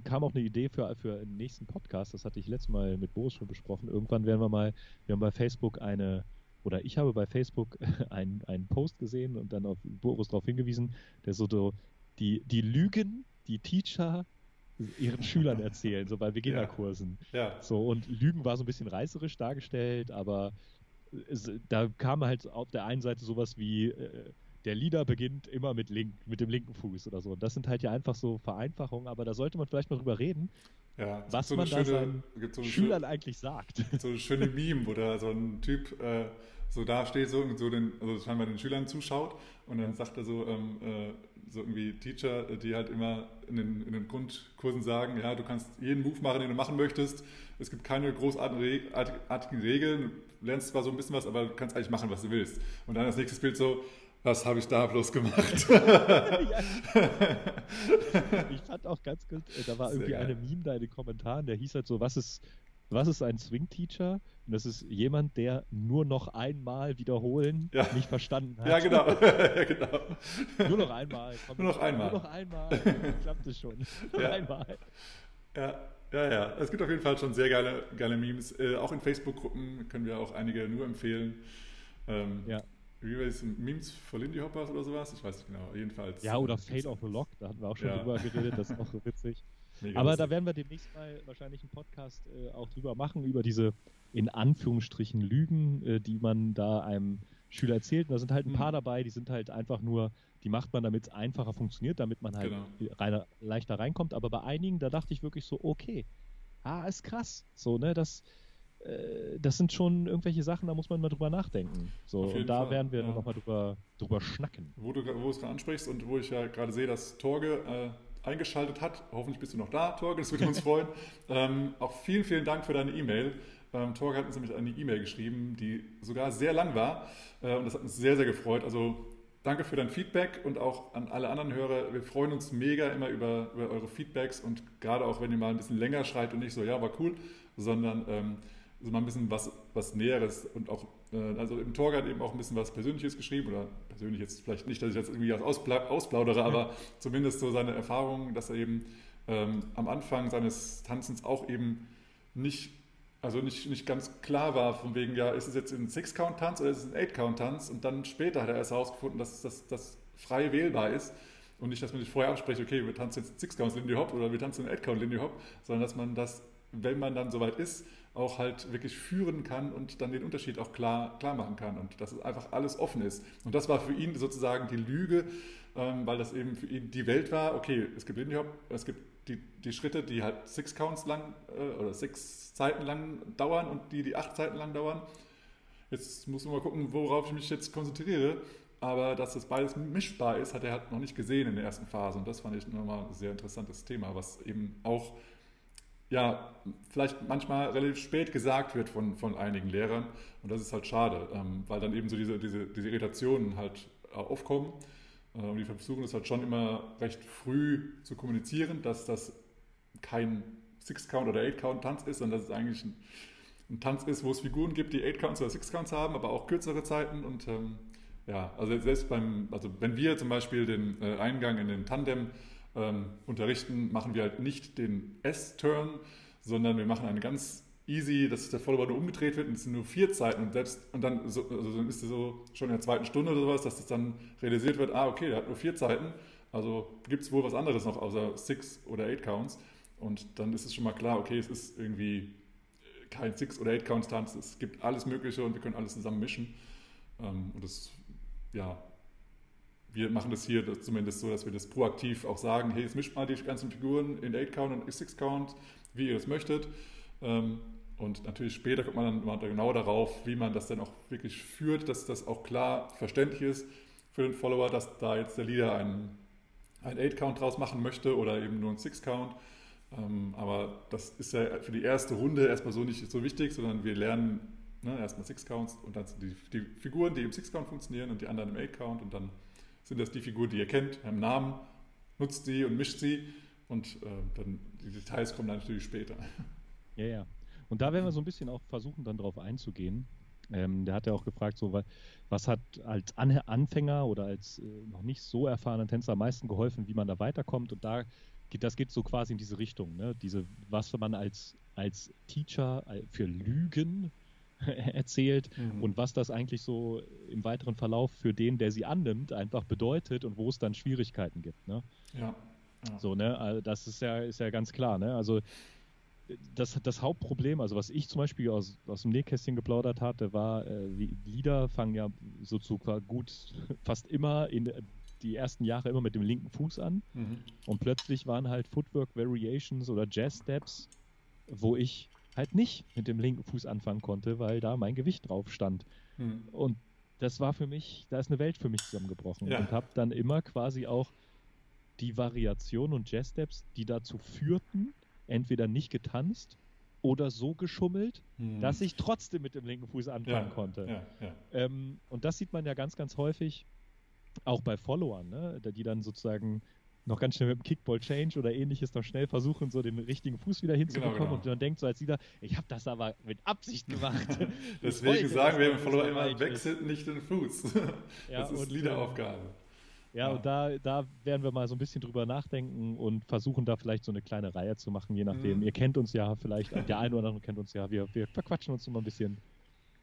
S1: kam auch eine Idee für, für einen nächsten Podcast, das hatte ich letztes Mal mit Boris schon besprochen. Irgendwann werden wir mal, wir haben bei Facebook eine, oder ich habe bei Facebook einen, einen Post gesehen und dann auf Boris darauf hingewiesen, der so, so die, die Lügen, die Teacher ihren Schülern erzählen, so bei Beginnerkursen.
S3: Ja.
S1: So, und Lügen war so ein bisschen reißerisch dargestellt, aber es, da kam halt auf der einen Seite sowas wie, äh, der Lieder beginnt immer mit, link, mit dem linken Fuß oder so. Und das sind halt ja einfach so Vereinfachungen, aber da sollte man vielleicht mal drüber reden,
S3: Ja,
S1: was
S3: gibt
S1: man
S3: so
S1: da
S3: eine schöne,
S1: seinen
S3: so
S1: Schülern eigentlich sagt.
S3: schöne, so eine schöne Meme, wo da so ein Typ äh, so da steht so und so den, also scheinbar den Schülern zuschaut und dann sagt er so, ähm, äh, so irgendwie Teacher, die halt immer in den, in den Grundkursen sagen, ja, du kannst jeden Move machen, den du machen möchtest. Es gibt keine großartigen Reg- artig- artigen Regeln. Du lernst zwar so ein bisschen was, aber du kannst eigentlich machen, was du willst. Und dann das nächste Bild so, was habe ich da bloß gemacht?
S1: Ich fand auch ganz gut, äh, da war irgendwie eine Meme da in den Kommentaren, der hieß halt so, was ist, was ist ein Swing-Teacher? Und das ist jemand, der nur noch einmal wiederholen
S3: Ja.
S1: nicht verstanden hat.
S3: ja, genau. ja, genau.
S1: Nur noch einmal. komm,
S3: Nur noch einmal.
S1: Nur noch einmal. Klappt es schon. Nur
S3: Ja.
S1: einmal.
S3: Ja, ja, ja. Es gibt auf jeden Fall schon sehr geile, geile Memes. Äh, auch in Facebook-Gruppen können wir auch einige nur empfehlen. Ähm,
S1: Ja.
S3: Wie war das? Memes for Lindy Hoppers oder sowas? Ich weiß nicht genau. Jedenfalls.
S1: Ja, oder Fade of the Lock, da hatten wir auch schon
S3: Ja.
S1: drüber geredet, das ist auch so witzig.
S3: mega
S1: Aber
S3: lustig.
S1: da werden wir demnächst mal wahrscheinlich einen Podcast äh, auch drüber machen, über diese in Anführungsstrichen Lügen, äh, die man da einem Schüler erzählt. Und da sind halt ein
S3: Mhm.
S1: paar dabei, die sind halt einfach nur, die macht man, damit es einfacher funktioniert, damit man halt
S3: Genau.
S1: reiner, leichter reinkommt. Aber bei einigen, da dachte ich wirklich so, okay, ah, ist krass. So, ne, das, äh, das sind schon irgendwelche Sachen, da muss man mal drüber nachdenken. So, und da
S3: Fall,
S1: werden wir
S3: ja.
S1: nochmal drüber, drüber schnacken.
S3: Wo du, wo du es gerade ansprichst und wo ich ja gerade sehe, dass Torge äh, eingeschaltet hat. Hoffentlich bist du noch da, Torge, das würde uns freuen. ähm, auch vielen, vielen Dank für deine E-Mail. Ähm, Torge hat uns nämlich eine E-Mail geschrieben, die sogar sehr lang war äh, und das hat uns sehr, sehr gefreut. Also danke für dein Feedback und auch an alle anderen Hörer. Wir freuen uns mega immer über, über eure Feedbacks und gerade auch, wenn ihr mal ein bisschen länger schreibt und nicht so, ja, war cool, sondern ähm, so mal ein bisschen was, was Näheres und auch, also im Torge hat eben auch ein bisschen was Persönliches geschrieben oder persönlich jetzt vielleicht nicht, dass ich jetzt irgendwie was auspla ausplaudere, aber zumindest so seine Erfahrungen, dass er eben ähm, am Anfang seines Tanzens auch eben nicht, also nicht, nicht ganz klar war, von wegen, ja, ist es jetzt ein Six-Count-Tanz oder ist es ein Eight-Count-Tanz? Und dann später hat er erst herausgefunden, dass das frei wählbar ist. Und nicht, dass man sich vorher abspricht, okay, wir tanzen jetzt Six-Count Lindy Hop oder wir tanzen Eight-Count Lindy Hop, sondern dass man das, wenn man dann soweit ist, auch halt wirklich führen kann und dann den Unterschied auch klar, klar machen kann und dass es einfach alles offen ist. Und das war für ihn sozusagen die Lüge, ähm, weil das eben für ihn die Welt war, okay, es gibt Lindy Hop, es gibt die, die Schritte, die halt six Counts lang äh, oder sechs Zeiten lang dauern und die, die acht Zeiten lang dauern. Jetzt muss man mal gucken, worauf ich mich jetzt konzentriere. Aber dass das beides mischbar ist, hat er halt noch nicht gesehen in der ersten Phase. Und das fand ich nochmal ein sehr interessantes Thema, was eben auch ja, vielleicht manchmal relativ spät gesagt wird von, von einigen Lehrern. Und das ist halt schade, ähm, weil dann eben so diese, diese, diese Irritationen halt aufkommen. Äh, und die versuchen es halt schon immer recht früh zu kommunizieren, dass das kein Six-Count oder Eight-Count-Tanz ist, sondern dass es eigentlich ein, ein Tanz ist, wo es Figuren gibt, die Eight-Counts oder Six-Counts haben, aber auch kürzere Zeiten. Und ähm, ja, also selbst beim, also wenn wir zum Beispiel den äh, Eingang in den Tandem ähm, unterrichten, machen wir halt nicht den S-Turn, sondern wir machen eine ganz easy, dass der Follower nur umgedreht wird und es sind nur vier Zeiten und selbst und dann, so, also dann ist es so schon in der zweiten Stunde oder sowas, dass das dann realisiert wird, ah okay, der hat nur vier Zeiten, also gibt es wohl was anderes noch außer Six oder Eight Counts und dann ist es schon mal klar, okay, es ist irgendwie kein Six oder Eight Counts Tanz, es gibt alles Mögliche und wir können alles zusammen mischen ähm, und das, ja, wir machen das hier zumindest so, dass wir das proaktiv auch sagen, hey, jetzt mischt mal die ganzen Figuren in 8-Count und 6-Count, wie ihr das möchtet. Ähm, Und natürlich später kommt man dann genau darauf, wie man das dann auch wirklich führt, dass das auch klar verständlich ist für den Follower, dass da jetzt der Leader einen, einen 8-Count draus machen möchte oder eben nur einen 6-Count. Ähm, aber das ist ja für die erste Runde erstmal so nicht so wichtig, sondern wir lernen ne, erstmal 6-Counts und dann sind die, die Figuren, die im 6-Count funktionieren und die anderen im 8-Count und dann sind das die Figuren, die ihr kennt, haben Namen, nutzt sie und mischt sie Und äh, dann die Details kommen dann natürlich später.
S1: Ja, ja. Und da werden wir so ein bisschen auch versuchen, dann drauf einzugehen. Ähm, der hat ja auch gefragt, so, wa- was hat als An Anfänger oder als äh, noch nicht so erfahrener Tänzer am meisten geholfen, wie man da weiterkommt. Und da geht, das geht so quasi in diese Richtung, ne? Diese, was man als, als Teacher äh, für Lügen erzählt
S3: Mhm.
S1: und was das eigentlich so im weiteren Verlauf für den, der sie annimmt, einfach bedeutet und wo es dann Schwierigkeiten gibt. Ne?
S3: Ja. ja.
S1: So, ne? Also das ist ja, ist ja ganz klar, ne? Also das, das Hauptproblem, also was ich zum Beispiel aus, aus dem Nähkästchen geplaudert hatte, war, äh, Lieder fangen ja so zu gut fast immer in die ersten Jahre immer mit dem linken Fuß an
S3: Mhm.
S1: und plötzlich waren halt Footwork Variations oder Jazz Steps, wo ich halt nicht mit dem linken Fuß anfangen konnte, weil da mein Gewicht drauf stand.
S3: Mhm.
S1: Und das war für mich, da ist eine Welt für mich zusammengebrochen.
S3: Ja.
S1: Und habe dann immer quasi auch die Variation und Jazz-Steps, die dazu führten, entweder nicht getanzt oder so geschummelt,
S3: Mhm.
S1: dass ich trotzdem mit dem linken Fuß anfangen
S3: ja.
S1: konnte.
S3: Ja.
S1: Ähm, und das sieht man ja ganz, ganz häufig auch bei Followern, ne? die dann sozusagen noch ganz schnell mit dem Kickball Change oder ähnliches noch schnell versuchen, so den richtigen Fuß wieder hinzubekommen
S3: genau.
S1: und man denkt so als Lieder, ich habe das aber mit Absicht gemacht.
S3: Deswegen sagen wir im Follower immer, wechselt nicht den Fuß.
S1: Ja,
S3: das ist
S1: und,
S3: Liederaufgabe.
S1: Ja,
S3: Ja.
S1: und da, da werden wir mal so ein bisschen drüber nachdenken und versuchen da vielleicht so eine kleine Reihe zu machen, je nachdem.
S3: Mhm.
S1: Ihr kennt uns ja vielleicht, der eine oder andere kennt uns ja, wir, wir verquatschen uns immer ein bisschen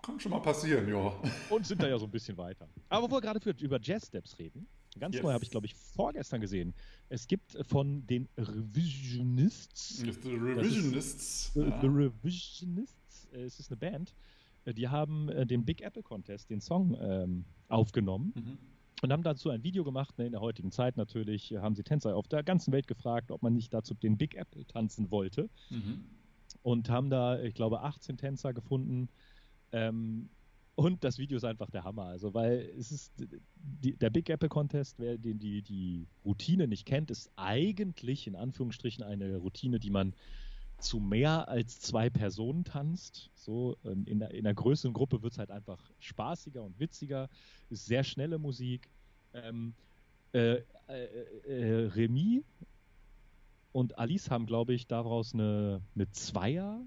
S3: Kann schon mal passieren, ja.
S1: und sind da ja so ein bisschen weiter. Aber wo wir gerade für, über Jazz-Steps reden, ganz
S3: Yes.
S1: neu habe ich, glaube ich, vorgestern gesehen. Es gibt von den Revisionists,
S3: Jetzt die Revisionists.
S1: The,
S3: ja.
S1: The Revisionists, äh, es ist eine Band, äh, die haben äh, den Big Apple Contest, den Song ähm, aufgenommen
S3: Mhm.
S1: und haben dazu ein Video gemacht. Ne, in der heutigen Zeit natürlich äh, haben sie Tänzer auf der ganzen Welt gefragt, ob man nicht dazu den Big Apple tanzen wollte
S3: Mhm.
S1: und haben da, ich glaube, 18 Tänzer gefunden. Ähm, und das Video ist einfach der Hammer. Also, weil es ist die, der Big Apple Contest, wer den die, die Routine nicht kennt, ist eigentlich in Anführungsstrichen eine Routine, die man zu mehr als zwei Personen tanzt. So ähm, in, in einer größeren Gruppe wird es halt einfach spaßiger und witziger. Ist sehr schnelle Musik. Ähm, äh, äh, äh, Remy und Alice haben, glaube ich, daraus eine, eine Zweier.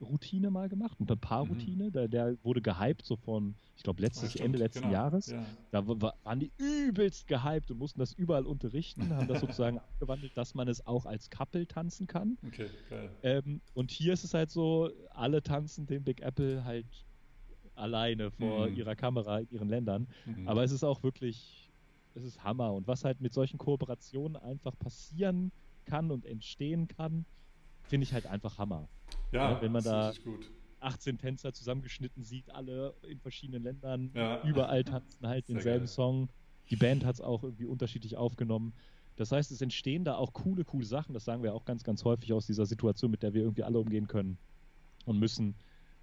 S1: Routine mal gemacht, eine Paarroutine, der, der wurde gehypt so von, ich glaube, letztes
S3: Ah, stimmt,
S1: Ende letzten
S3: genau.
S1: Jahres.
S3: Ja.
S1: Da wa- wa- waren die übelst gehypt und mussten das überall unterrichten, haben das sozusagen abgewandelt, dass man es auch als Couple tanzen kann.
S3: Okay, geil.
S1: Ähm, und hier ist es halt so, alle tanzen den Big Apple halt alleine vor
S3: Mhm.
S1: ihrer Kamera in ihren Ländern.
S3: Mhm.
S1: Aber es ist auch wirklich, es ist Hammer. Und was halt mit solchen Kooperationen einfach passieren kann und entstehen kann, finde ich halt einfach Hammer.
S3: ja,
S1: ne, wenn man da-
S3: richtig gut.
S1: 18 Tänzer zusammengeschnitten sieht, alle in verschiedenen Ländern,
S3: Ja.
S1: überall tanzen halt
S3: Sehr
S1: denselben
S3: geil.
S1: Song. Die Band hat es auch irgendwie unterschiedlich aufgenommen. Das heißt, es entstehen da auch coole, coole Sachen. Das sagen wir auch ganz, ganz häufig aus dieser Situation, mit der wir irgendwie alle umgehen können und müssen.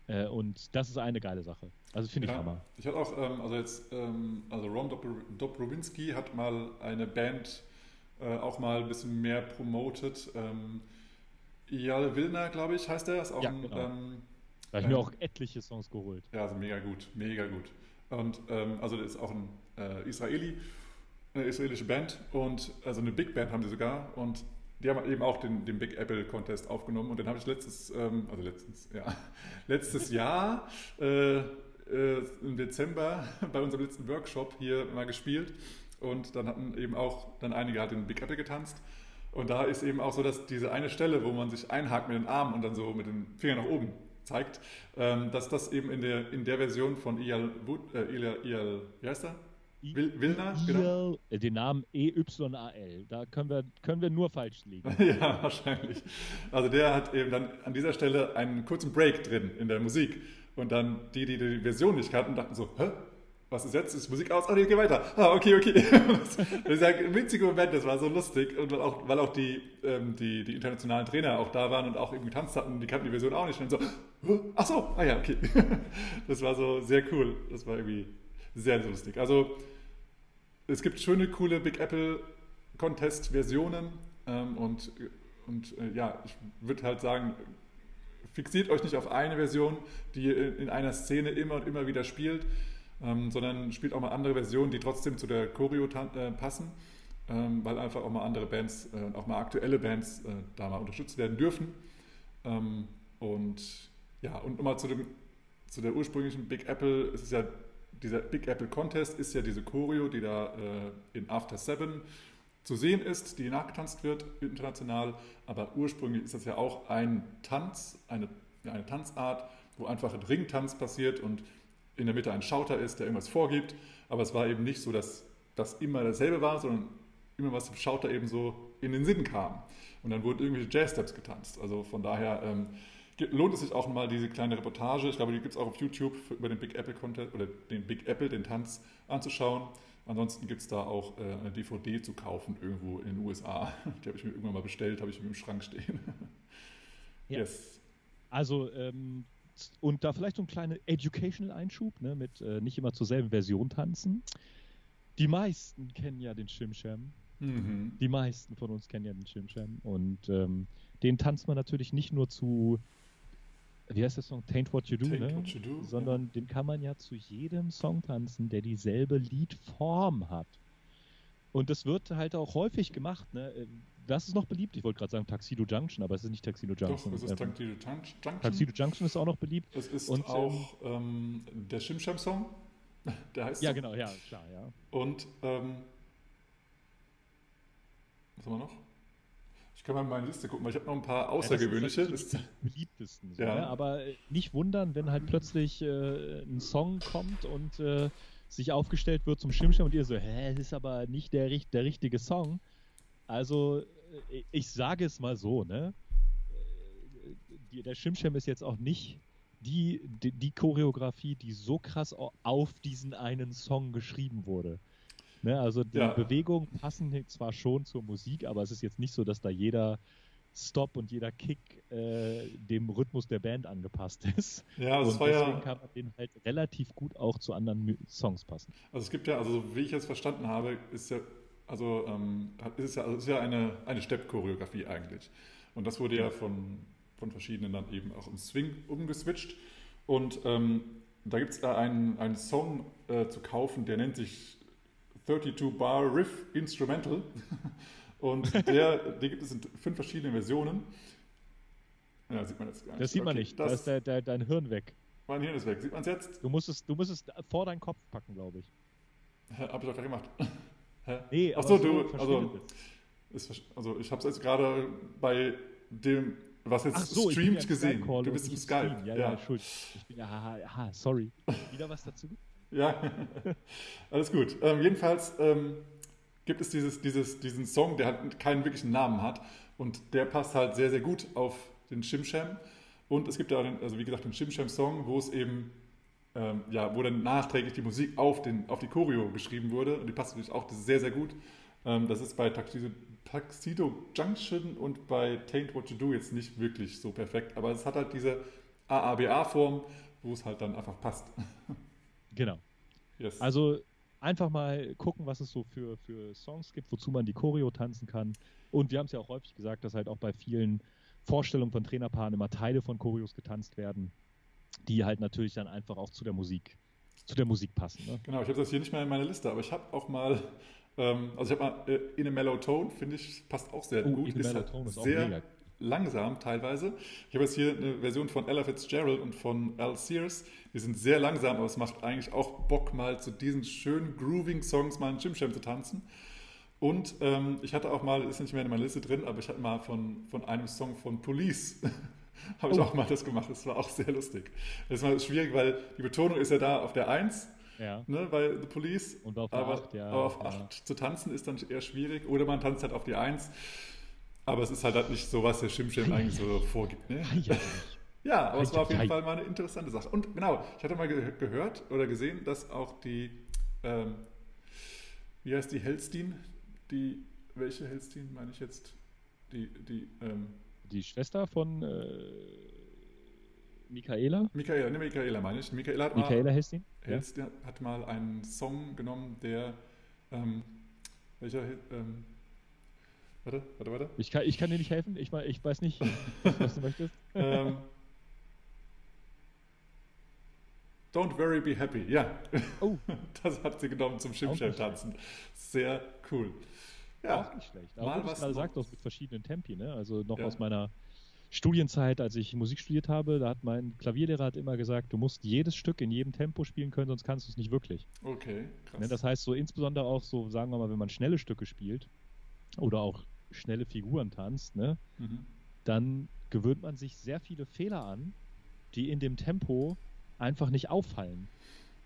S1: Äh, und das ist eine geile Sache. Also finde ich
S3: Ja,
S1: Hammer.
S3: ich hatte auch, ähm, also jetzt, ähm, also Ron Dobr- Dobrowinski hat mal eine Band äh, auch mal ein bisschen mehr promotet. Ähm, Iyal Wilner, glaube ich, heißt der. Ist auch
S1: Ja,
S3: ein,
S1: genau.
S3: ähm,
S1: Da habe ich mir
S3: ähm,
S1: auch etliche Songs geholt.
S3: ja, also mega gut, mega gut. Und ähm, also das ist auch ein äh, Israeli, eine israelische Band und also eine Big Band haben sie sogar und die haben eben auch den, den Big Apple Contest aufgenommen und den habe ich letztes, ähm, also letztens, ja, letztes Jahr äh, äh, im Dezember bei unserem letzten Workshop hier mal gespielt und dann hatten eben auch dann einige halt den Big Apple getanzt und da ist eben auch so, dass diese eine Stelle, wo man sich einhakt mit den Armen und dann so mit den Fingern nach oben zeigt, ähm, dass das eben in der, in der Version von Ial, äh, Ial, Ial wie heißt er? Wil, Wilner, genau.
S1: Äh, den Namen EYAL. Da können wir, können wir nur falsch liegen.
S3: ja, wahrscheinlich. Also der hat eben dann an dieser Stelle einen kurzen Break drin in der Musik. Und dann die, die die Version nicht kannten, dachten so, hä? Was ist jetzt? Ist Musik aus? Ah, nee, geh weiter. Ah, okay, okay. Das, ist ein witziger Moment, das war so lustig. Und weil auch, weil auch die, ähm, die, die internationalen Trainer auch da waren und auch eben getanzt hatten, die kannten die Version auch nicht. Und so, ach so, ah ja, okay. Das war so sehr cool. Das war irgendwie sehr, sehr lustig. Also es gibt schöne, coole Big Apple Contest-Versionen ähm, und, und äh, ja, ich würde halt sagen, fixiert euch nicht auf eine Version, die in einer Szene immer und immer wieder spielt, ähm, sondern spielt auch mal andere Versionen, die trotzdem zu der Choreo äh, passen. ähm, weil einfach auch mal andere Bands, äh, auch mal aktuelle Bands äh, da mal unterstützt werden dürfen. Ähm, und ja, und nochmal zu, zu der ursprünglichen Big Apple, es ist ja dieser Big Apple Contest ist ja diese Choreo, die da äh, in After Seven zu sehen ist, die nachgetanzt wird international, aber ursprünglich ist das ja auch ein Tanz, eine, eine Tanzart, wo einfach ein Ringtanz passiert und in der Mitte ein Schauter ist, der irgendwas vorgibt, aber es war eben nicht so, dass das immer dasselbe war, sondern immer was dem Schauter eben so in den Sinn kam. Und dann wurden irgendwelche Jazz-Steps getanzt. Also von daher ähm, lohnt es sich auch mal diese kleine Reportage, ich glaube, die gibt es auch auf YouTube für, über den Big Apple Contest oder den Big Apple, den Tanz anzuschauen. Ansonsten gibt es da auch äh, eine DVD zu kaufen irgendwo in den USA. Die habe ich mir irgendwann mal bestellt, habe ich mir im Schrank stehen.
S1: Ja.
S3: Yes.
S1: Also, ähm, und da vielleicht so ein kleiner Educational-Einschub, ne, mit äh, nicht immer zur selben Version tanzen. Die meisten kennen ja den Shimsham.
S3: Mhm.
S1: Die meisten von uns kennen ja den Shimsham. Und ähm, den tanzt man natürlich nicht nur zu, wie heißt der Song? Taint What You Do,
S3: Taint
S1: ne?
S3: What You Do,
S1: Sondern den kann man ja zu jedem Song tanzen, der dieselbe Liedform hat. Und das wird halt auch häufig gemacht. Ne? Was ist noch beliebt? Ich wollte gerade sagen Tuxedo Junction, aber es ist nicht Tuxedo Junction.
S3: Doch, es ist
S1: Ähm,
S3: Tuxedo Junction.
S1: Tuxedo Junction ist auch noch beliebt.
S3: Es ist
S1: Und,
S3: auch ähm, der Shimsham-Song, der heißt
S1: Ja,
S3: so.
S1: genau, ja, klar, ja.
S3: Und ähm, was haben wir noch? Ich kann mal in meine Liste gucken, weil ich habe noch ein paar außergewöhnliche.
S1: Ja, das ist
S3: Das-
S1: halt die beliebtesten. So,
S3: Ja.
S1: ne? Aber äh, nicht wundern, wenn halt plötzlich äh, ein Song kommt und äh, sich aufgestellt wird zum Schirmschirm und ihr so, hä, das ist aber nicht der, der richtige Song. Also, äh, ich sage es mal so, ne? Äh, der Schirmschirm ist jetzt auch nicht die, die, die Choreografie, die so krass au- auf diesen einen Song geschrieben wurde. Ne? Also die
S3: Ja.
S1: Bewegungen passen zwar schon zur Musik, aber es ist jetzt nicht so, dass da jeder Stop und jeder Kick äh, dem Rhythmus der Band angepasst ist.
S3: ja, also es
S1: und
S3: war
S1: deswegen
S3: ja,
S1: kann man den halt relativ gut auch zu anderen Songs passen.
S3: also es gibt ja, also wie ich es verstanden habe, ist ja, also ähm, ist es ja, also ist ja eine, eine Step-Choreografie eigentlich. Und das wurde ja von, von verschiedenen dann eben auch im Swing umgeswitcht. Und ähm, da gibt es da einen, einen Song äh, zu kaufen, der nennt sich 32 Bar Riff Instrumental. Und der, den gibt es in fünf verschiedenen Versionen. Ja, sieht man jetzt gar nicht.
S1: Das sieht man
S3: Okay,
S1: nicht. Da
S3: Das,
S1: ist der, der, dein Hirn weg.
S3: mein Hirn ist weg. Sieht man es jetzt?
S1: Du musst es, du musst es vor deinen Kopf packen, glaube ich.
S3: Hä, Hab ich doch gerade gemacht. Hä?
S1: Nee,
S3: Ach so, du, also, ist, also ich habe es jetzt gerade bei dem, was jetzt
S1: Ach so, ja
S3: streamt
S1: im
S3: gesehen. Du bist im Skype.
S1: Stream. Ja, ja, Schuld. Ich bin ja, haha, aha, sorry. Wieder was dazu?
S3: Ja, alles gut. Ähm, jedenfalls ähm, gibt es dieses, dieses, diesen Song, der halt keinen wirklichen Namen hat und der passt halt sehr, sehr gut auf den Shimsham. Und es gibt ja, auch den, also wie gesagt, den Shimsham-Song, wo es eben, ähm, ja, wo dann nachträglich die Musik auf, den, auf die Choreo geschrieben wurde und die passt natürlich auch sehr, sehr gut. Ähm, das ist bei Tuxedo, Tuxedo Junction und bei Taint What You Do jetzt nicht wirklich so perfekt, aber es hat halt diese AABA-Form, wo es halt dann einfach passt.
S1: Genau.
S3: Yes.
S1: Also einfach mal gucken, was es so für, für Songs gibt, wozu man die Choreo tanzen kann. Und wir haben es ja auch häufig gesagt, dass halt auch bei vielen Vorstellungen von Trainerpaaren immer Teile von Choreos getanzt werden, die halt natürlich dann einfach auch zu der Musik, zu der Musik passen. Ne?
S3: Genau, ich habe das hier nicht mehr in meiner Liste, aber ich habe auch mal, ähm, also ich habe mal äh, In a Mellow Tone, finde ich, passt auch sehr
S1: Oh,
S3: gut.
S1: In a Mellow
S3: halt
S1: Tone ist auch
S3: sehr
S1: mega.
S3: langsam teilweise. Ich habe jetzt hier eine Version von Ella Fitzgerald und von Al Sears. Die sind sehr langsam, aber es macht eigentlich auch Bock, mal zu diesen schönen grooving Songs mal einen Jim-Jam zu tanzen. Und ähm, ich hatte auch mal, ist nicht mehr in meiner Liste drin, aber ich hatte mal von, von einem Song von Police, habe ich
S1: Oh.
S3: auch mal das gemacht. Das war auch sehr lustig. Das war schwierig, weil die Betonung ist ja da auf der 1
S1: Ja.
S3: ne, bei The Police.
S1: Und auf
S3: aber,
S1: Acht, ja,
S3: aber auf
S1: ja.
S3: 8 zu tanzen ist dann eher schwierig. Oder man tanzt halt auf die 1. Aber es ist halt, halt nicht so, was der Schimschim eigentlich so vorgibt. Ne?
S1: Ja.
S3: Aber es war auf jeden. Fall mal eine interessante Sache. Und genau, ich hatte mal ge gehört oder gesehen, dass auch die, ähm, wie heißt die, Helstein? Die, welche Helstein meine ich jetzt? Die, die, ähm,
S1: Die Schwester von äh, Michaela,
S3: Michaela, ne, Michaela meine ich. Michaela hat mal,
S1: Michaela Hestin. Ja.
S3: Hat mal einen Song genommen, der, ähm, welcher, ähm, warte, warte, warte.
S1: Ich, kann, ich kann dir nicht helfen, ich, ich weiß nicht, was du möchtest.
S3: ähm, Don't worry, be happy. Ja,
S1: Oh,
S3: das hat sie genommen zum Shimsham-Tanzen. Sehr cool. Ja,
S1: Auch nicht schlecht.
S3: mal
S1: Aber wie
S3: was
S1: gerade sagst, auch mit verschiedenen Tempi, ne? Also noch
S3: Ja.
S1: aus meiner Studienzeit, als ich Musik studiert habe, da hat mein Klavierlehrer hat immer gesagt, du musst jedes Stück in jedem Tempo spielen können, sonst kannst du es nicht wirklich.
S3: Okay, krass.
S1: Ne? Das heißt, so insbesondere auch so, sagen wir mal, wenn man schnelle Stücke spielt oder auch schnelle Figuren tanzt, ne?
S3: mhm.
S1: dann gewöhnt man sich sehr viele Fehler an, die in dem Tempo einfach nicht auffallen.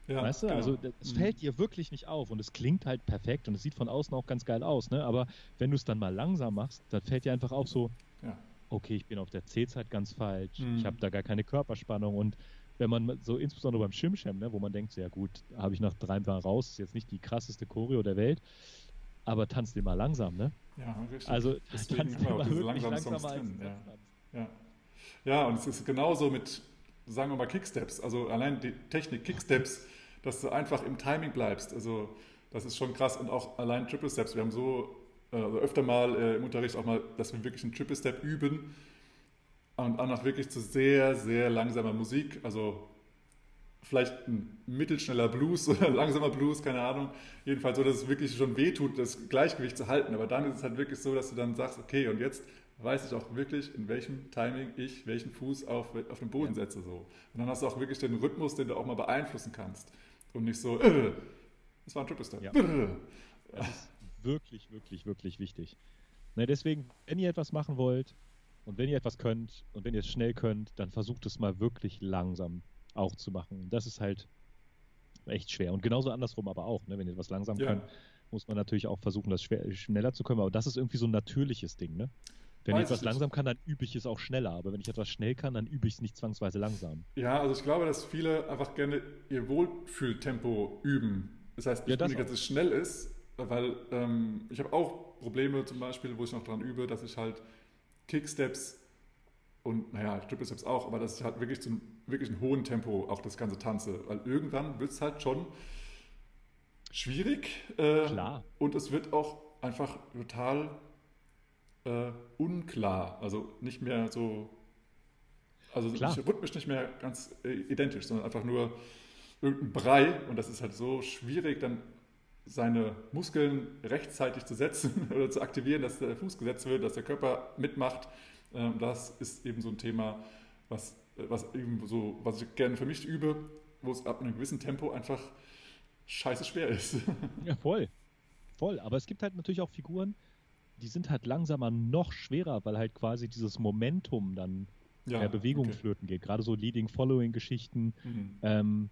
S3: Ja,
S1: weißt du?
S3: genau.
S1: Also es
S3: Mhm.
S1: fällt dir wirklich nicht auf und es klingt halt perfekt und es sieht von außen auch ganz geil aus, ne? Aber wenn du es dann mal langsam machst, dann fällt dir einfach auf so,
S3: Ja.
S1: okay, ich bin auf der C-Zeit ganz falsch,
S3: Mhm.
S1: ich habe da gar keine Körperspannung und wenn man so insbesondere beim Schirmschem, ne, wo man denkt, ja gut, habe ich nach drei Mal raus, ist jetzt nicht die krasseste Choreo der Welt, aber tanzt den mal langsam, ne?
S3: Ja, richtig.
S1: Also
S3: Deswegen
S1: tanzt den mal wirklich
S3: langsamen
S1: langsamer als
S3: drin, ja. Ja. ja, und es ist genauso mit, sagen wir mal, Kicksteps. Also allein die Technik Kicksteps, dass du einfach im Timing bleibst. Also das ist schon krass. Und auch allein Triple Steps. Wir haben so äh, also öfter mal äh, im Unterricht auch mal, dass wir wirklich einen Triple Step üben. Und auch noch wirklich zu sehr, sehr langsamer Musik. Also vielleicht ein mittelschneller Blues oder langsamer Blues, keine Ahnung. Jedenfalls so, dass es wirklich schon wehtut, das Gleichgewicht zu halten. Aber dann ist es halt wirklich so, dass du dann sagst, okay, und jetzt weiß ich auch wirklich, in welchem Timing ich welchen Fuß auf, auf den Boden
S1: Ja.
S3: setze. So. Und dann hast du auch wirklich den Rhythmus, den du auch mal beeinflussen kannst. Und nicht so, äh, das war ein Triple Step.
S1: Ja.
S3: Äh.
S1: Das ist wirklich, wirklich, wirklich wichtig. Ne, deswegen, wenn ihr etwas machen wollt und wenn ihr etwas könnt und wenn ihr es schnell könnt, dann versucht es mal wirklich langsam auch zu machen. Das ist halt echt schwer. Und genauso andersrum aber auch. Ne? Wenn ihr etwas langsam
S3: Ja.
S1: könnt, muss man natürlich auch versuchen, das schwer, schneller zu können. Aber das ist irgendwie so ein natürliches Ding. Ne? Wenn
S3: Weiß
S1: ich etwas langsam kann, dann übe ich es auch schneller. Aber wenn ich etwas schnell kann, dann übe ich es nicht zwangsweise langsam.
S3: Ja, also ich glaube, dass viele einfach gerne ihr Wohlfühltempo üben. Das heißt,
S1: Ja,
S3: nicht
S1: das
S3: unbedingt, dass es schnell ist, weil ähm, ich habe auch Probleme zum Beispiel, wo ich noch dran übe, dass ich halt Kicksteps und naja, Triple Steps auch, aber dass ich halt wirklich zu einem wirklich einem hohen Tempo auch das Ganze tanze. Weil irgendwann wird es halt schon schwierig. Äh,
S1: Klar.
S3: Und es wird auch einfach total äh, unklar. Also nicht mehr so. Also
S1: Klar.
S3: nicht- rhythmisch nicht mehr ganz äh, identisch, sondern einfach nur irgendein Brei. Und das ist halt so schwierig, dann seine Muskeln rechtzeitig zu setzen oder zu aktivieren, dass der Fuß gesetzt wird, dass der Körper mitmacht. Ähm, Das ist eben so ein Thema, was, was, eben so, was ich gerne für mich übe, wo es ab einem gewissen Tempo einfach scheiße schwer ist.
S1: Ja, voll. Voll. Aber es gibt halt natürlich auch Figuren, die sind halt langsamer noch schwerer, weil halt quasi dieses Momentum dann
S3: Ja,
S1: der Bewegung
S3: okay.
S1: flöten geht. Gerade so Leading-Following-Geschichten.
S3: Mhm.
S1: Ähm,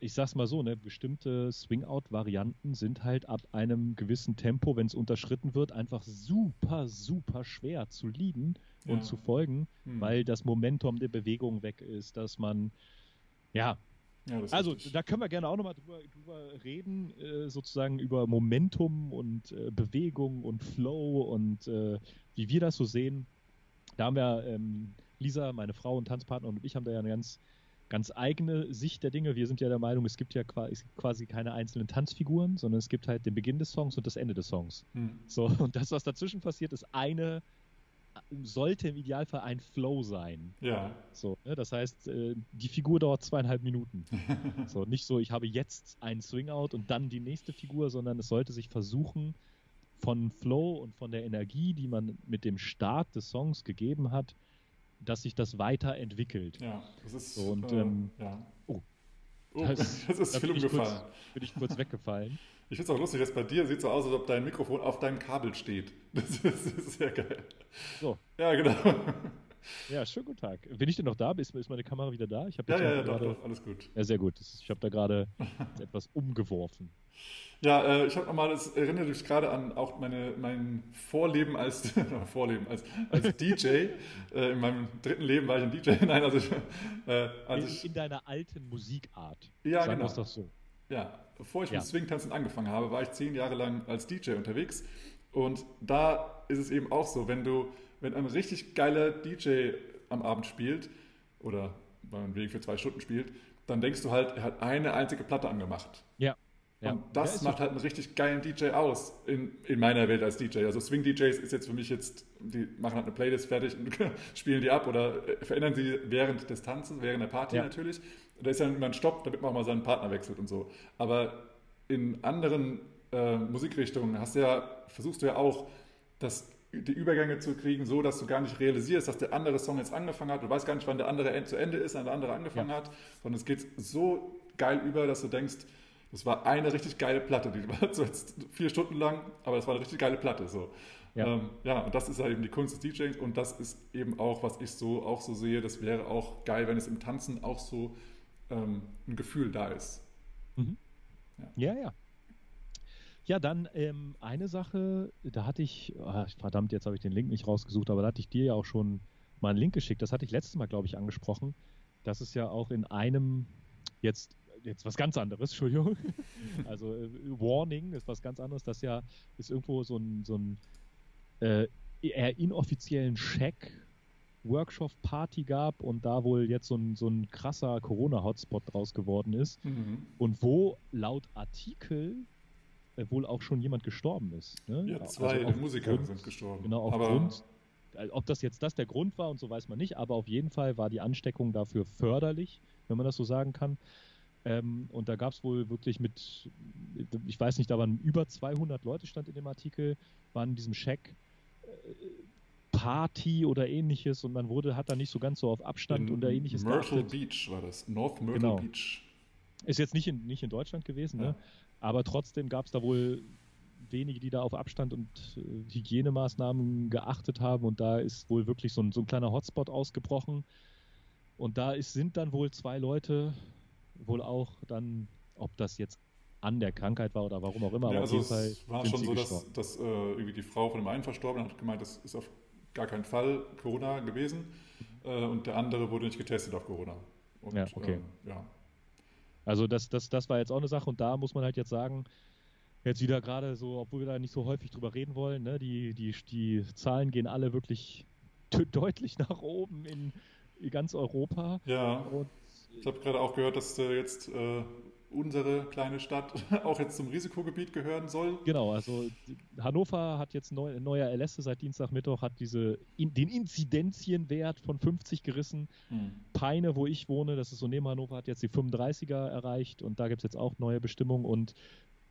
S1: ich sag's mal so, ne, bestimmte Swing-Out-Varianten sind halt ab einem gewissen Tempo, wenn es unterschritten wird, einfach super, super schwer zu leaden
S3: Ja.
S1: und zu folgen,
S3: Mhm.
S1: weil das Momentum der Bewegung weg ist, dass man, ja,
S3: Ja,
S1: also
S3: richtig.
S1: da können wir gerne auch nochmal drüber, drüber reden, äh, sozusagen über Momentum und äh, Bewegung und Flow und äh, wie wir das so sehen. Da haben wir, ähm, Lisa, meine Frau und Tanzpartner und ich haben da ja eine ganz, ganz eigene Sicht der Dinge. Wir sind ja der Meinung, es gibt ja quasi keine einzelnen Tanzfiguren, sondern es gibt halt den Beginn des Songs und das Ende des Songs.
S3: Mhm.
S1: So, und das, was dazwischen passiert, ist eine, sollte im Idealfall ein Flow sein.
S3: Ja,
S1: So, ne? Das heißt, äh, die Figur dauert zweieinhalb Minuten. so, nicht so, ich habe jetzt einen Swing-Out und dann die nächste Figur, sondern es sollte sich versuchen, von Flow und von der Energie, die man mit dem Start des Songs gegeben hat, dass sich das weiterentwickelt.
S3: ja, das ist.
S1: So, und,
S3: äh,
S1: ähm,
S3: ja.
S1: oh.
S3: Oh,
S1: Das-
S3: das, ist
S1: bin ich kurz-
S3: umgefallen.
S1: Bin ich kurz weggefallen.
S3: Ich finde es auch lustig, dass bei dir sieht so aus, als ob dein Mikrofon auf deinem Kabel steht. Das ist, das ist sehr geil.
S1: So,
S3: Ja, genau.
S1: ja, schönen guten Tag. Bin ich denn noch da? Ist, ist meine Kamera wieder da? Ich habe
S3: Ja, ja, ja, doch,
S1: gerade,
S3: doch, alles gut.
S1: Ja, sehr gut. Das ich habe da gerade etwas umgeworfen.
S3: Ja, äh, ich habe nochmal, das erinnert mich gerade an auch meine, mein Vorleben als, Vorleben, als, als DJ. äh, in meinem dritten Leben war ich ein DJ. Nein, also, äh, als
S1: in,
S3: ich,
S1: in deiner alten Musikart.
S3: Ja,
S1: Sagen
S3: genau.
S1: wir's doch so.
S3: Ja, bevor ich
S1: Ja.
S3: mit Swing-Tanzen angefangen habe, war ich zehn Jahre lang als DJ unterwegs. Und da ist es eben auch so, wenn du, wenn ein richtig geiler DJ am Abend spielt oder meinetwegen für zwei Stunden spielt, dann denkst du halt, er hat eine einzige Platte angemacht.
S1: Ja. ja.
S3: Und das
S1: ja,
S3: macht halt einen richtig geilen DJ aus in, in meiner Welt als DJ. Also Swing-DJs ist jetzt für mich jetzt, die machen halt eine Playlist fertig und spielen die ab oder verändern sie während des Tanzes, während der Party
S1: Ja.
S3: natürlich. Da ist ja immer ein Stopp, damit man auch mal seinen Partner wechselt und so. Aber in anderen äh, Musikrichtungen hast du ja, versuchst du ja auch, das, die Übergänge zu kriegen, so dass du gar nicht realisierst, dass der andere Song jetzt angefangen hat. Du weißt gar nicht, wann der andere zu Ende ist, wann der andere angefangen
S1: Ja.
S3: hat, sondern es geht so geil über, dass du denkst, das war eine richtig geile Platte. Die war so jetzt vier Stunden lang, aber das war eine richtig geile Platte. So.
S1: Ja.
S3: Ähm, ja, und das ist halt eben die Kunst des DJs und das ist eben auch, was ich so auch so sehe. Das wäre auch geil, wenn es im Tanzen auch so ähm, ein Gefühl da ist.
S1: Ja, ja. Ja, dann ähm, eine Sache, da hatte ich, ah, verdammt, jetzt habe ich den Link nicht rausgesucht, aber da hatte ich dir ja auch schon mal einen Link geschickt. Das hatte ich letztes Mal, glaube ich, angesprochen. Das ist ja auch in einem, jetzt, jetzt was ganz anderes, Entschuldigung. Also äh, Warning ist was ganz anderes. Das ja ist irgendwo so ein, so ein äh, eher inoffiziellen Check. Workshop-Party gab und da wohl jetzt so ein, so ein krasser Corona-Hotspot draus geworden ist und wo laut Artikel äh, wohl auch schon jemand gestorben ist. Ne?
S3: Ja,
S1: Also
S3: zwei
S1: aufgrund-
S3: Musiker sind gestorben.
S1: Genau, aufgrund, äh, ob das jetzt das der Grund war und so weiß man nicht, aber auf jeden Fall war die Ansteckung dafür förderlich, wenn man das so sagen kann. Ähm, und da gab es wohl wirklich mit, ich weiß nicht, da waren über 200 Leute, stand in dem Artikel, waren in diesem Scheck äh, Party oder ähnliches und man wurde, hat da nicht so ganz so auf Abstand
S3: in
S1: oder ähnliches
S3: Myrtle
S1: geachtet.
S3: Beach war das. North Myrtle
S1: Genau.
S3: Beach.
S1: Ist jetzt nicht in, nicht in Deutschland gewesen,
S3: Ja.
S1: ne? aber trotzdem gab es da wohl wenige, die da auf Abstand und äh, Hygienemaßnahmen geachtet haben und da ist wohl wirklich so ein, so ein kleiner Hotspot ausgebrochen und da ist, sind dann wohl zwei Leute wohl auch dann, ob das jetzt an der Krankheit war oder warum auch immer,
S3: Ja,
S1: aber
S3: also
S1: auf jeden Fall
S3: es war schon so, dass,
S1: gestorben.
S3: dass äh, irgendwie die Frau von dem einen Verstorbenen hat gemeint, das ist auf gar keinen Fall Corona gewesen. Äh, und der andere wurde nicht getestet auf Corona. Und,
S1: Ja, okay.
S3: ähm, ja.
S1: Also das, das, das war jetzt auch eine Sache und da muss man halt jetzt sagen, jetzt wieder gerade so, obwohl wir da nicht so häufig drüber reden wollen, ne, die, die, die Zahlen gehen alle wirklich deutlich nach oben in ganz Europa.
S3: ja,
S1: Und
S3: ich habe gerade auch gehört, dass äh, jetzt äh, unsere kleine Stadt auch jetzt zum Risikogebiet gehören soll.
S1: genau, also Hannover hat jetzt neu, neuer Erlässe seit Dienstagmittwoch, hat diese in, den Inzidenzienwert von 50 gerissen. Peine, wo ich wohne, das ist so neben Hannover, hat jetzt die 35er erreicht und da gibt es jetzt auch neue Bestimmungen und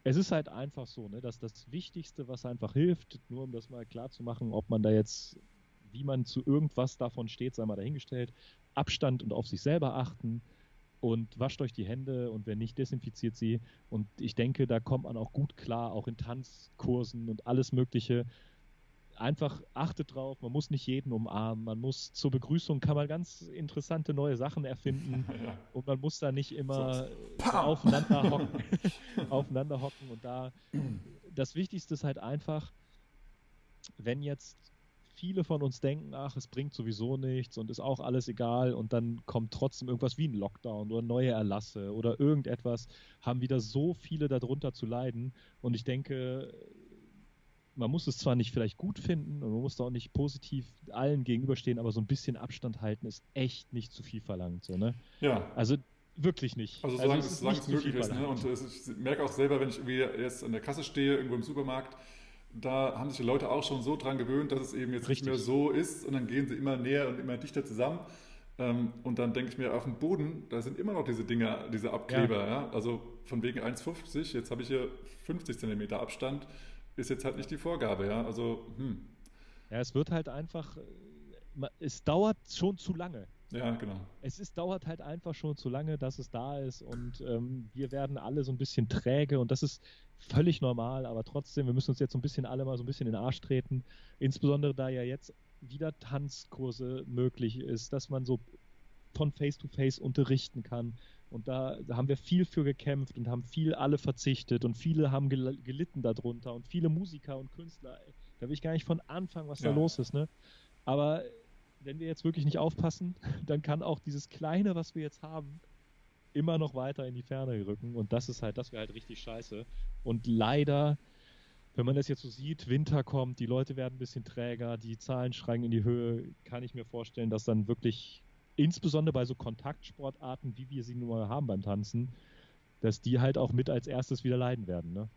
S1: es ist halt einfach so, ne, dass das Wichtigste, was einfach hilft, nur um das mal klar zu machen, ob man da jetzt, wie man zu irgendwas davon steht, sei mal dahingestellt, Abstand und auf sich selber achten und wascht euch die Hände und wenn nicht, desinfiziert sie. Und ich denke, da kommt man auch gut klar, auch in Tanzkursen und alles Mögliche. Einfach achtet drauf, man muss nicht jeden umarmen, man muss zur Begrüßung kann man ganz interessante neue Sachen erfinden. Und man muss da nicht immer
S3: So,
S1: aufeinander hocken, aufeinander hocken und da das Wichtigste ist halt einfach, wenn jetzt viele von uns denken, ach, es bringt sowieso nichts und ist auch alles egal und dann kommt trotzdem irgendwas wie ein Lockdown oder neue Erlasse oder irgendetwas, haben wieder so viele darunter zu leiden und ich denke, man muss es zwar nicht vielleicht gut finden und man muss da auch nicht positiv allen gegenüberstehen, aber so ein bisschen Abstand halten ist echt nicht zu viel verlangt, so, ne?
S3: ja.
S1: Also wirklich nicht.
S3: Also solange
S1: es
S3: es,
S1: ist
S3: solange es möglich ist. Ne? Und es, ich merke auch selber, wenn ich irgendwie jetzt an der Kasse stehe, irgendwo im Supermarkt, da haben sich die Leute auch schon so dran gewöhnt, dass es eben jetzt
S1: Richtig.
S3: nicht mehr so ist und dann gehen sie immer näher und immer dichter zusammen. Ähm, und dann denke ich mir, auf dem Boden, da sind immer noch diese Dinger, diese Abkleber. Ja. Also von wegen 1,50, jetzt habe ich hier 50 Zentimeter Abstand, ist jetzt halt nicht die Vorgabe. Ja. Also, hm.
S1: Ja, es wird halt einfach, es dauert schon zu lange.
S3: ja, genau.
S1: Es ist, dauert halt einfach schon zu lange, dass es da ist und ähm, wir werden alle so ein bisschen träge und das ist völlig normal, aber trotzdem, wir müssen uns jetzt so ein bisschen alle mal so ein bisschen in den Arsch treten, insbesondere da ja jetzt wieder Tanzkurse möglich ist, dass man so von Face to Face unterrichten kann und da, da haben wir viel für gekämpft und haben viel alle verzichtet und viele haben gel gelitten darunter und viele Musiker und Künstler, da will ich gar nicht von anfangen, was
S3: Ja.
S1: da los ist, ne? Aber wenn wir jetzt wirklich nicht aufpassen, dann kann auch dieses Kleine, was wir jetzt haben, immer noch weiter in die Ferne rücken. Und das ist halt, das wäre halt richtig scheiße. Und leider, wenn man das jetzt so sieht, Winter kommt, die Leute werden ein bisschen träger, die Zahlen schreien in die Höhe, kann ich mir vorstellen, dass dann wirklich, insbesondere bei so Kontaktsportarten, wie wir sie nun mal haben beim Tanzen, dass die halt auch mit als erstes wieder leiden werden. Ne?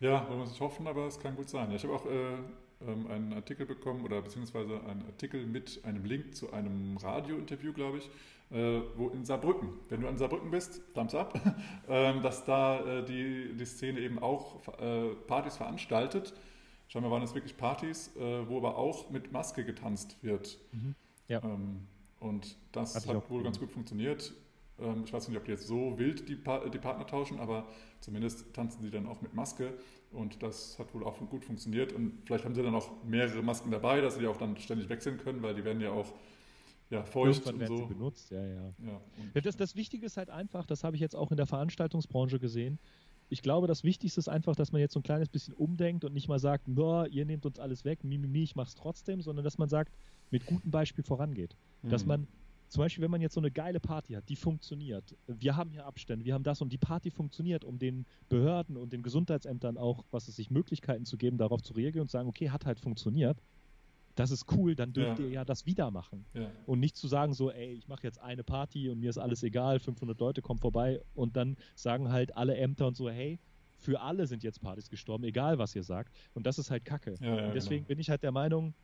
S3: Ja, wollen wir es nicht hoffen, aber es kann gut sein. Ja, ich habe auch äh, ähm, einen Artikel bekommen oder beziehungsweise einen Artikel mit einem Link zu einem Radiointerview, glaube ich, wo in Saarbrücken, wenn du an Saarbrücken bist, Thumbs up, ähm, dass da äh, die, die Szene eben auch äh, Partys veranstaltet. Scheinbar waren es wirklich Partys, äh, wo aber auch mit Maske getanzt wird.
S1: Mhm. Ja.
S3: Ähm, und das hat
S1: auch
S3: wohl ganz gut funktioniert. Ähm, ich weiß nicht, ob die jetzt so wild die, pa die Partner tauschen, aber zumindest tanzen sie dann auch mit Maske. Und das hat wohl auch gut funktioniert. Und vielleicht haben sie dann auch mehrere Masken dabei, dass sie die auch dann ständig wechseln können, weil die werden ja auch ja, feucht
S1: Irgendwann werden
S3: so.
S1: sie benutzt, ja, ja.
S3: Ja,
S1: Das, das Wichtige ist halt einfach, das habe ich jetzt auch in der Veranstaltungsbranche gesehen. Ich glaube, das Wichtigste ist einfach, dass man jetzt so ein kleines bisschen umdenkt und nicht mal sagt, "Na, ihr nehmt uns alles weg, mi, mi, mi, ich mach's trotzdem, sondern dass man sagt, mit gutem Beispiel vorangeht. Dass
S3: Mhm.
S1: man, zum Beispiel, wenn man jetzt so eine geile Party hat, die funktioniert. Wir haben hier Abstände, wir haben das und die Party funktioniert, um den Behörden und den Gesundheitsämtern auch, was es sich Möglichkeiten zu geben, darauf zu reagieren und sagen, okay, hat halt funktioniert. Das ist cool, dann dürft
S3: Ja.
S1: ihr ja das wieder machen.
S3: ja.
S1: Und nicht zu sagen so, ey, ich mache jetzt eine Party und mir ist alles egal, 500 Leute kommen vorbei und dann sagen halt alle Ämter und so, hey, für alle sind jetzt Partys gestorben, egal was ihr sagt. Und das ist halt Kacke.
S3: Ja,
S1: deswegen
S3: genau.
S1: bin ich halt der Meinung,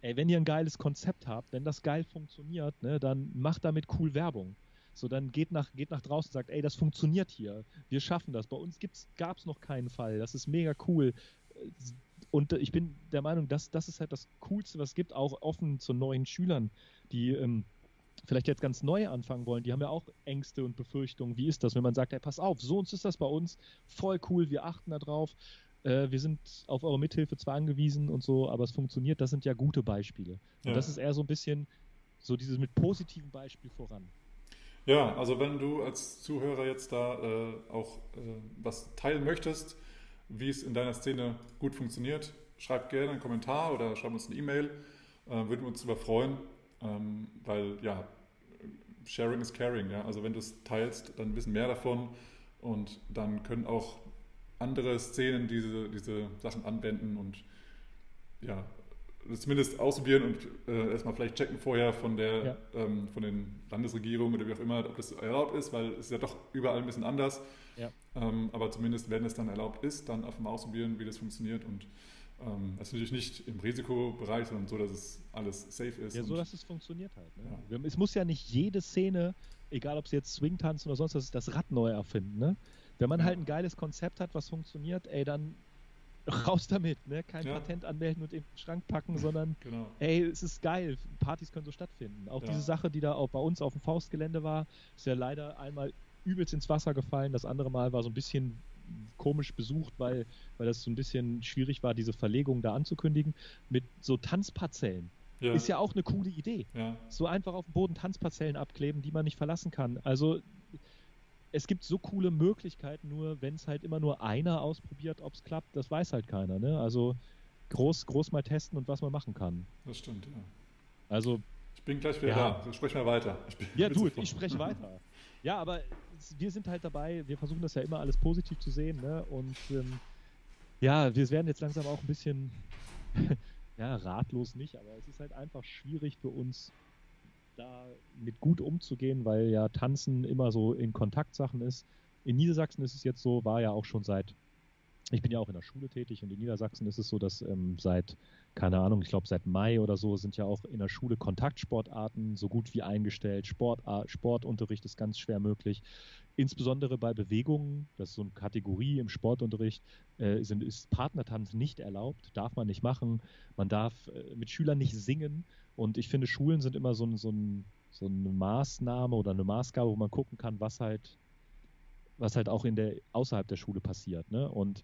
S1: ey, wenn ihr ein geiles Konzept habt, wenn das geil funktioniert, ne, dann macht damit cool Werbung. So, dann geht nach, geht nach draußen und sagt, ey, das funktioniert hier. Wir schaffen das. Bei uns gab es noch keinen Fall. Das ist mega cool. Und äh, ich bin der Meinung, dass das ist halt das Coolste, was es gibt, auch offen zu neuen Schülern, die ähm, vielleicht jetzt ganz neu anfangen wollen. Die haben ja auch Ängste und Befürchtungen. Wie ist das, wenn man sagt, hey, pass auf, so uns ist das bei uns, voll cool, wir achten da drauf. Äh, wir sind auf eure Mithilfe zwar angewiesen und so, aber es funktioniert. Das sind ja gute Beispiele. Und
S3: Ja.
S1: das ist eher so ein bisschen so dieses mit positiven Beispiel voran.
S3: Ja, also wenn du als Zuhörer jetzt da äh, auch äh, was teilen möchtest, wie es in deiner Szene gut funktioniert, schreib gerne einen Kommentar oder schreib uns eine E-Mail. Äh, würden wir uns darüber freuen, ähm, weil ja, Sharing is Caring. Ja? Also wenn du es teilst, dann wissen mehr davon und dann können auch andere Szenen diese, diese Sachen anwenden und ja, zumindest ausprobieren und äh, erstmal vielleicht checken vorher von der
S1: Ja.
S3: ähm, von den Landesregierungen oder wie auch immer, ob das erlaubt ist, weil es ist ja doch überall ein bisschen anders.
S1: Ja.
S3: Ähm, aber zumindest, wenn es dann erlaubt ist, dann einfach mal ausprobieren, wie das funktioniert. Und ähm, das ist natürlich nicht im Risikobereich, sondern so, dass es alles safe ist.
S1: Ja, so dass es funktioniert halt. Ne?
S3: Ja.
S1: Es muss ja nicht jede Szene, egal ob sie jetzt Swing tanzen oder sonst was, das Rad neu erfinden. Ne? Wenn man
S3: Ja.
S1: halt ein geiles Konzept hat, was funktioniert, ey, dann raus damit. Ne? Kein
S3: Ja.
S1: Patent anmelden und in den Schrank packen, sondern
S3: genau.
S1: ey, es ist geil. Partys können so stattfinden. Auch
S3: Ja.
S1: diese Sache, die da auch bei uns auf dem Faustgelände war, ist ja leider einmal übelst ins Wasser gefallen. Das andere Mal war so ein bisschen komisch besucht, weil, weil das so ein bisschen schwierig war, diese Verlegung da anzukündigen. Mit so Tanzparzellen.
S3: Ja,
S1: Ist ja auch eine coole Idee so einfach auf dem Boden Tanzparzellen abkleben, die man nicht verlassen kann. Also es gibt so coole Möglichkeiten, nur wenn es halt immer nur einer ausprobiert, ob es klappt, das weiß halt keiner. Ne? Also groß, groß mal testen und was man machen kann.
S3: das stimmt. Ja.
S1: Also,
S3: Ich bin gleich wieder
S1: Ja.
S3: da. Sprich mal weiter.
S1: Ja, du, ich spreche weiter. Ja, aber wir sind halt dabei, wir versuchen das ja immer alles positiv zu sehen, ne? Und ähm, ja, wir werden jetzt langsam auch ein bisschen, ja, ratlos nicht, aber es ist halt einfach schwierig für uns, da mit gut umzugehen, weil ja Tanzen immer so in Kontaktsachen ist. In Niedersachsen ist es jetzt so, war ja auch schon seit, ich bin ja auch in der Schule tätig und in Niedersachsen ist es so, dass ähm, seit, keine Ahnung, ich glaube seit Mai oder so sind ja auch in der Schule Kontaktsportarten so gut wie eingestellt. Sportart, Sportunterricht ist ganz schwer möglich. Insbesondere bei Bewegungen, das ist so eine Kategorie im Sportunterricht, äh, sind, ist Partnertanz nicht erlaubt, darf man nicht machen. Man darf äh, mit Schülern nicht singen. Und ich finde, Schulen sind immer so, ein, so, ein, so eine Maßnahme oder eine Maßgabe, wo man gucken kann, was halt, was halt auch in der, außerhalb der Schule passiert. Ne? Und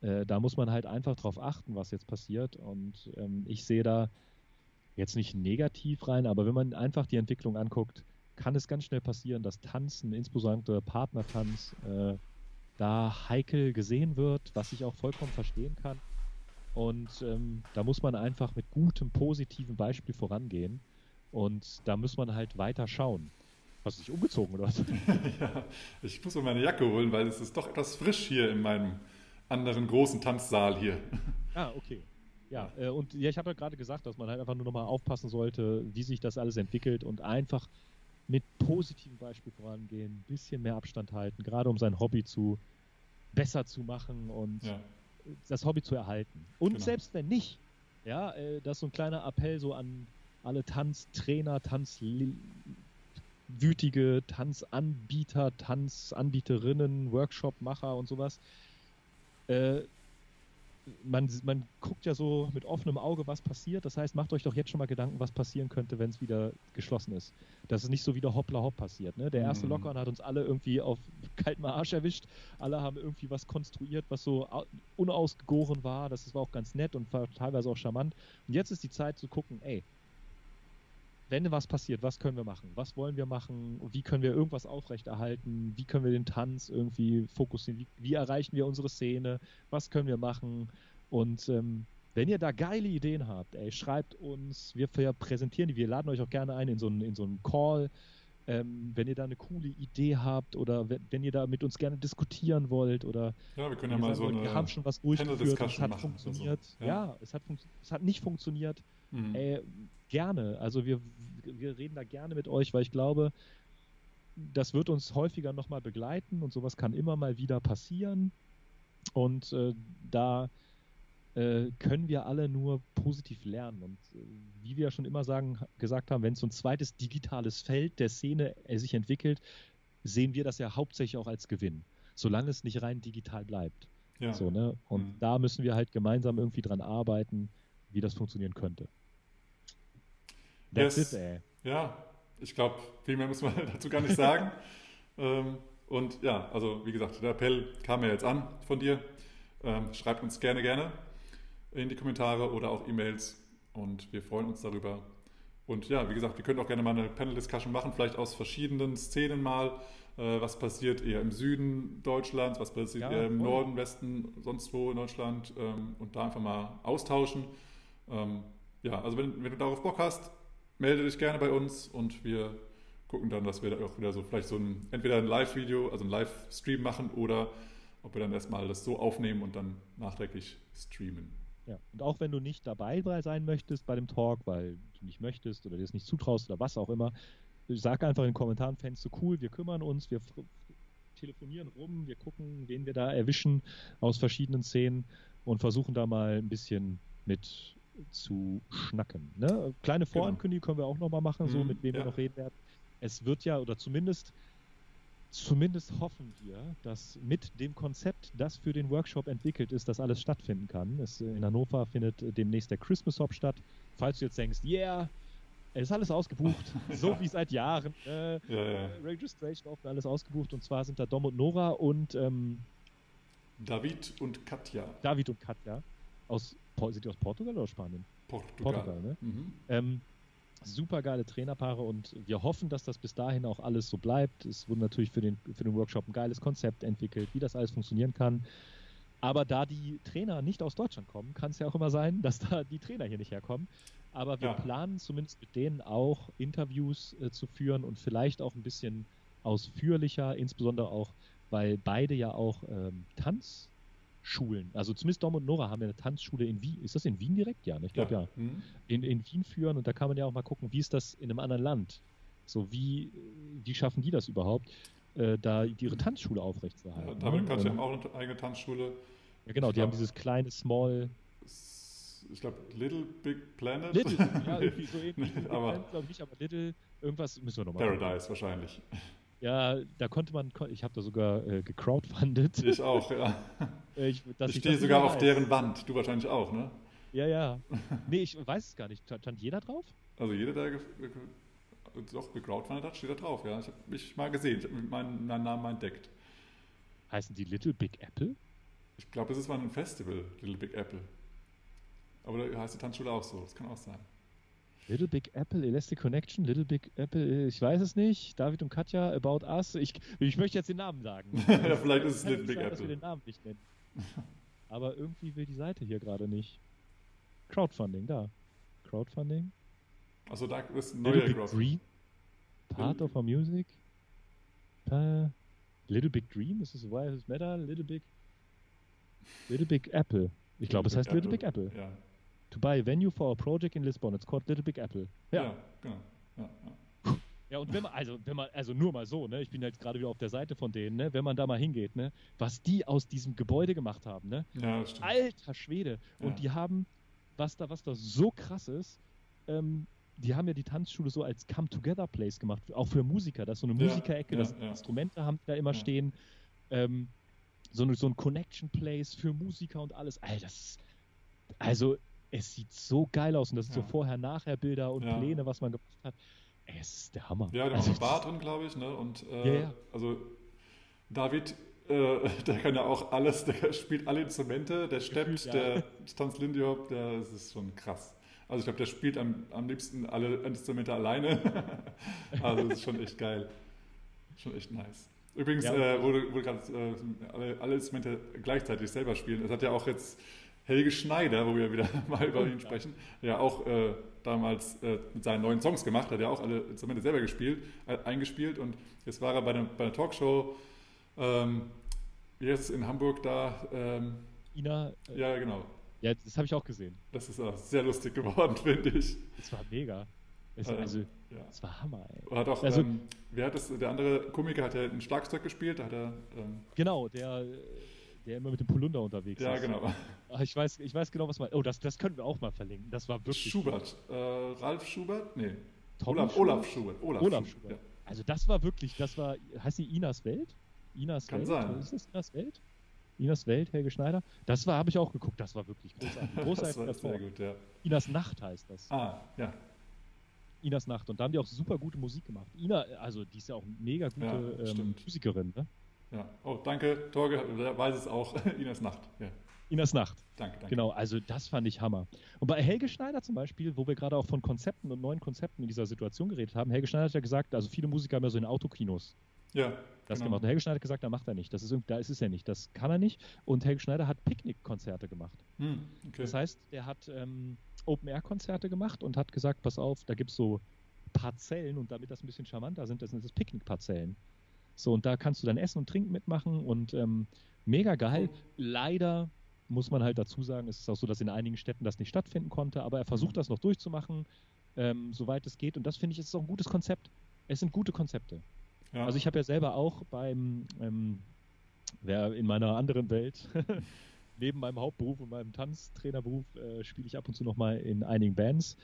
S1: äh, da muss man halt einfach drauf achten, was jetzt passiert. Und ähm, ich sehe da jetzt nicht negativ rein, aber wenn man einfach die Entwicklung anguckt, kann es ganz schnell passieren, dass Tanzen, insbesondere Partnertanz, äh, da heikel gesehen wird, was ich auch vollkommen verstehen kann. Und ähm, da muss man einfach mit gutem, positiven Beispiel vorangehen. Und da muss man halt weiter schauen. Hast du dich umgezogen oder was?
S3: ja, ich muss mir meine Jacke holen, weil es ist doch etwas frisch hier in meinem anderen großen Tanzsaal hier.
S1: Ah, okay. Ja, äh, und ja, ich habe ja gerade gesagt, dass man halt einfach nur nochmal aufpassen sollte, wie sich das alles entwickelt und einfach mit positivem Beispiel vorangehen, ein bisschen mehr Abstand halten, gerade um sein Hobby zu besser zu machen und
S3: Ja,
S1: das Hobby zu erhalten. Und
S3: Genau.
S1: selbst wenn nicht, Ja, äh, das ist so ein kleiner Appell so an alle Tanztrainer, Tanzwütige, Tanzanbieter, Tanzanbieterinnen, Workshopmacher und sowas. Äh, man, man guckt ja so mit offenem Auge, was passiert. Das heißt, macht euch doch jetzt schon mal Gedanken, was passieren könnte, wenn es wieder geschlossen ist. Dass es nicht so wieder hoppla hopp passiert. Ne? Der erste
S3: Mhm.
S1: Lockdown hat uns alle irgendwie auf kaltem Arsch erwischt. Alle haben irgendwie was konstruiert, was so au- unausgegoren war. Das war auch ganz nett und war teilweise auch charmant. Und jetzt ist die Zeit zu gucken, ey, wenn was passiert, was können wir machen? Was wollen wir machen? Wie können wir irgendwas aufrechterhalten? Wie können wir den Tanz irgendwie fokussieren? Wie, wie erreichen wir unsere Szene? Was können wir machen? Und ähm, wenn ihr da geile Ideen habt, ey, schreibt uns, wir präsentieren die, wir laden euch auch gerne ein in so einen, in so einen Call. Ähm, wenn ihr da eine coole Idee habt oder wenn, wenn ihr da mit uns gerne diskutieren wollt oder
S3: Ja, wir können ja mal
S1: sagen
S3: so eine
S1: wir haben schon was durchgeführt, es hat
S3: machen
S1: funktioniert.
S3: Ja.
S1: Ja, es, hat es hat nicht funktioniert.
S3: Mhm.
S1: Ey, gerne. Also wir, wir reden da gerne mit euch, weil ich glaube, das wird uns häufiger nochmal begleiten und sowas kann immer mal wieder passieren. Und äh, da äh, können wir alle nur positiv lernen. Und äh, wie wir ja schon immer sagen, gesagt haben, wenn so ein zweites digitales Feld der Szene äh, sich entwickelt, sehen wir das ja hauptsächlich auch als Gewinn, solange es nicht rein digital bleibt.
S3: ja.
S1: So, ne? Und
S3: Mhm.
S1: da müssen wir halt gemeinsam irgendwie dran arbeiten, wie das funktionieren könnte. That's
S3: Yes.
S1: it, ey.
S3: Ja, ich glaube, viel mehr muss man dazu gar nicht sagen. ähm, und ja, also wie gesagt, der Appell kam ja jetzt an von dir. Ähm, schreibt uns gerne, gerne in die Kommentare oder auch E-Mails und wir freuen uns darüber. Und ja, wie gesagt, wir können auch gerne mal eine Panel-Discussion machen, vielleicht aus verschiedenen Szenen mal. Äh, was passiert eher im Süden Deutschlands, was passiert
S1: Ja,
S3: eher im
S1: voll.
S3: Norden, Westen, sonst wo in Deutschland ähm, und da einfach mal austauschen. Ähm, ja, also wenn, wenn du darauf Bock hast, melde dich gerne bei uns und wir gucken dann, dass wir da auch wieder so vielleicht so ein, entweder ein Live-Video, also ein Live-Stream machen oder ob wir dann erstmal das so aufnehmen und dann nachträglich streamen.
S1: Ja. Und auch wenn du nicht dabei sein möchtest bei dem Talk, weil du nicht möchtest oder dir es nicht zutraust oder was auch immer, sag einfach in den Kommentaren, fändest du cool, wir kümmern uns, wir telefonieren rum, wir gucken, wen wir da erwischen aus verschiedenen Szenen und versuchen da mal ein bisschen mit zu schnacken. Ne? Kleine Vorankündigung können wir auch nochmal machen, so
S3: Mhm,
S1: mit wem
S3: ja.
S1: wir noch reden werden. Es wird ja, oder zumindest Zumindest hoffen wir, dass mit dem Konzept, das für den Workshop entwickelt ist, das alles stattfinden kann. Es, in Hannover findet äh, demnächst der Christmas Hop statt. Falls du jetzt denkst, yeah, es ist alles ausgebucht, so wie seit Jahren. Äh,
S3: Ja, ja.
S1: Registration offen, alles ausgebucht. Und zwar sind da Dom und Nora und ähm,
S3: David und Katja,
S1: David und Katja. Aus, sind die aus Portugal oder Spanien?
S3: Portugal.
S1: Portugal, ne?
S3: Mhm.
S1: Ähm, super geile Trainerpaare und wir hoffen, dass das bis dahin auch alles so bleibt. Es wurde natürlich für den, für den Workshop ein geiles Konzept entwickelt, wie das alles funktionieren kann. Aber da die Trainer nicht aus Deutschland kommen, kann es ja auch immer sein, dass da die Trainer hier nicht herkommen. Aber wir
S3: Ja.
S1: planen zumindest mit denen auch Interviews äh, zu führen und vielleicht auch ein bisschen ausführlicher, insbesondere auch, weil beide ja auch ähm, Tanzschulen, also zumindest Dom und Nora haben ja eine Tanzschule in Wien. Ist das in Wien direkt? Ja, ne? ich glaube ja
S3: Mhm.
S1: in, in Wien führen und da kann man ja auch mal gucken, wie ist das in einem anderen Land? So, wie, wie schaffen die das überhaupt, äh, da ihre Tanzschule
S3: Ja,
S1: aufrechtzuerhalten?
S3: Und
S1: ne?
S3: Katja
S1: Ähm,
S3: haben auch eine eigene Tanzschule.
S1: ja, genau,
S3: ich
S1: die haben
S3: glaub-
S1: dieses kleine Small
S3: Ich glaube, Little Big Planet.
S1: Little, ja, irgendwie so ähnlich.
S3: Aber-
S1: glaube ich nicht, aber Little, irgendwas müssen wir nochmal.
S3: Paradise wahrscheinlich.
S1: Ja, da konnte man, ich habe da sogar äh, gecrowdfundet.
S3: Ich auch, ja.
S1: Äh, ich,
S3: Ich stehe sogar auf
S1: weiß.
S3: deren Wand. Du wahrscheinlich auch, ne?
S1: Ja, ja. Nee, ich weiß es gar nicht. Stand jeder drauf?
S3: Also jeder, der ge ge doch gecrowdfundet hat, steht da drauf, ja. Ich habe mich mal gesehen. Ich habe meinen, meinen Namen mal entdeckt.
S1: Heißen die Little Big Apple?
S3: Ich glaube, das ist mal ein Festival, Little Big Apple. Aber da heißt die Tanzschule auch so. Das kann auch sein.
S1: Little Big Apple, Elastic Connection, Little Big Apple, äh, ich weiß es nicht. David und Katja, About Us. Ich, ich möchte jetzt den Namen sagen.
S3: ja, vielleicht ist es Little Big
S1: sein, dass wir
S3: Apple.
S1: den Namen nicht nennen. Aber irgendwie will die Seite hier gerade nicht. Crowdfunding, da. Crowdfunding.
S3: Achso, da ist ein
S1: Little
S3: neuer
S1: Big
S3: Crowdfunding.
S1: Dream. Part
S3: Little-
S1: of our music. Äh, Little Big Dream, ist es Why Does Matter? Little Big. Little Big Apple. Ich glaube, es heißt Little Big Apple.
S3: Ja,
S1: To buy a venue for a project in Lisbon. It's called Little Big Apple.
S3: ja.
S1: Ja.
S3: genau. Ja, ja.
S1: Ja, und wenn man, also, wenn man, also nur mal so, ne, ich bin jetzt gerade wieder auf der Seite von denen, ne, wenn man da mal hingeht, ne, was die aus diesem Gebäude gemacht haben, ne,
S3: ja
S1: alter Schwede. Und die haben was da, was da so krass ist, ähm, die haben ja die Tanzschule so als Come-Together-Place gemacht, auch für Musiker. Das ist so eine Musikerecke, das. Instrumente haben da immer stehen. Ähm, so, eine, so ein Connection-Place für Musiker und alles. Alter, das ist, also es sieht so geil aus und das sind
S3: Ja.
S1: so Vorher-Nachher-Bilder und
S3: Ja.
S1: Pläne, was man gemacht hat. Ey, es ist der Hammer.
S3: Ja, da
S1: also,
S3: noch ein Bar drin, glaube ich, ne? Und äh,
S1: ja.
S3: also David, äh, der kann ja auch alles, der spielt alle Instrumente, der steppt,
S1: ja.
S3: der tanzt Lindy Hop, der, das ist schon krass. Also ich glaube, der spielt am, am liebsten alle Instrumente alleine. also das ist schon echt geil. Schon echt nice. Übrigens,
S1: Ja.
S3: äh, wo du, wo du gerade äh, alle, alle Instrumente gleichzeitig selber spielen, das hat ja auch jetzt Helge Schneider, wo wir wieder mal über ihn sprechen, ja auch äh, damals äh, mit seinen neuen Songs gemacht, hat ja auch alle Instrumente selber gespielt, äh, eingespielt und jetzt war er bei, der- bei einer Talkshow, ähm, es in Hamburg da, ähm,
S1: Ina, äh,
S3: ja genau,
S1: ja, das habe ich auch gesehen.
S3: das ist auch sehr lustig geworden, finde ich.
S1: Das war mega. Es,
S3: Ähm,
S1: also,
S3: ja.
S1: das war Hammer, ey.
S3: Hat auch,
S1: Also-
S3: ähm, wer hat das, der andere Komiker hat ja ein Schlagzeug gespielt, da hat er, ähm,
S1: Genau, der, der immer mit dem Polunder unterwegs
S3: ja
S1: ist.
S3: genau,
S1: Ah, Ich weiß, ich weiß genau, was man. Oh, das, das können wir auch mal verlinken. Das war wirklich.
S3: Schubert, äh, Ralf Schubert, nee,
S1: Tommy
S3: Olaf,
S1: Schubert?
S3: Olaf Schubert, Olaf,
S1: Olaf
S3: Schubert,
S1: Schubert. Also das war wirklich, das war, heißt die Inas Welt? Inas
S3: Kann
S1: Welt?
S3: sein.
S1: Ist das Inas Welt? Inas Welt, Helge Schneider. Das war, habe ich auch geguckt, das war wirklich großartig.
S3: ja. das war sehr gut, ja.
S1: Inas Nacht heißt das.
S3: Ah, ja,
S1: Inas Nacht. Und da haben die auch super gute Musik gemacht. Ina, also die ist ja auch eine mega gute
S3: Ja,
S1: ähm. Musikerin, ne?
S3: Ja. Oh, danke, Torge, der weiß es auch, Ines Nacht, ja,
S1: Inas Nacht.
S3: danke, danke.
S1: Genau, also das fand ich Hammer. Und bei Helge Schneider zum Beispiel, wo wir gerade auch von Konzepten und neuen Konzepten in dieser Situation geredet haben, Helge Schneider hat ja gesagt, also viele Musiker haben ja so in Autokinos
S3: Ja,
S1: das
S3: genau.
S1: gemacht. Und Helge Schneider hat gesagt, da macht er nicht. Das ist, da ist es ja nicht. Das kann er nicht. Und Helge Schneider hat Picknickkonzerte gemacht.
S3: Hm, okay.
S1: Das heißt, der hat ähm, Open-Air-Konzerte gemacht und hat gesagt, pass auf, da gibt es so Parzellen und damit das ein bisschen charmanter sind, das sind das Picknickparzellen. So, und da kannst du dann Essen und Trinken mitmachen und ähm, mega geil. Leider muss man halt dazu sagen, es ist auch so, dass in einigen Städten das nicht stattfinden konnte, aber er versucht
S3: Mhm.
S1: das noch durchzumachen, ähm, soweit es geht. Und das finde ich, ist auch ein gutes Konzept. Es sind gute Konzepte.
S3: ja.
S1: Also ich habe ja selber auch beim, ähm, wer in meiner anderen Welt, neben meinem Hauptberuf und meinem Tanztrainerberuf, äh, spiele ich ab und zu noch mal in einigen Bands.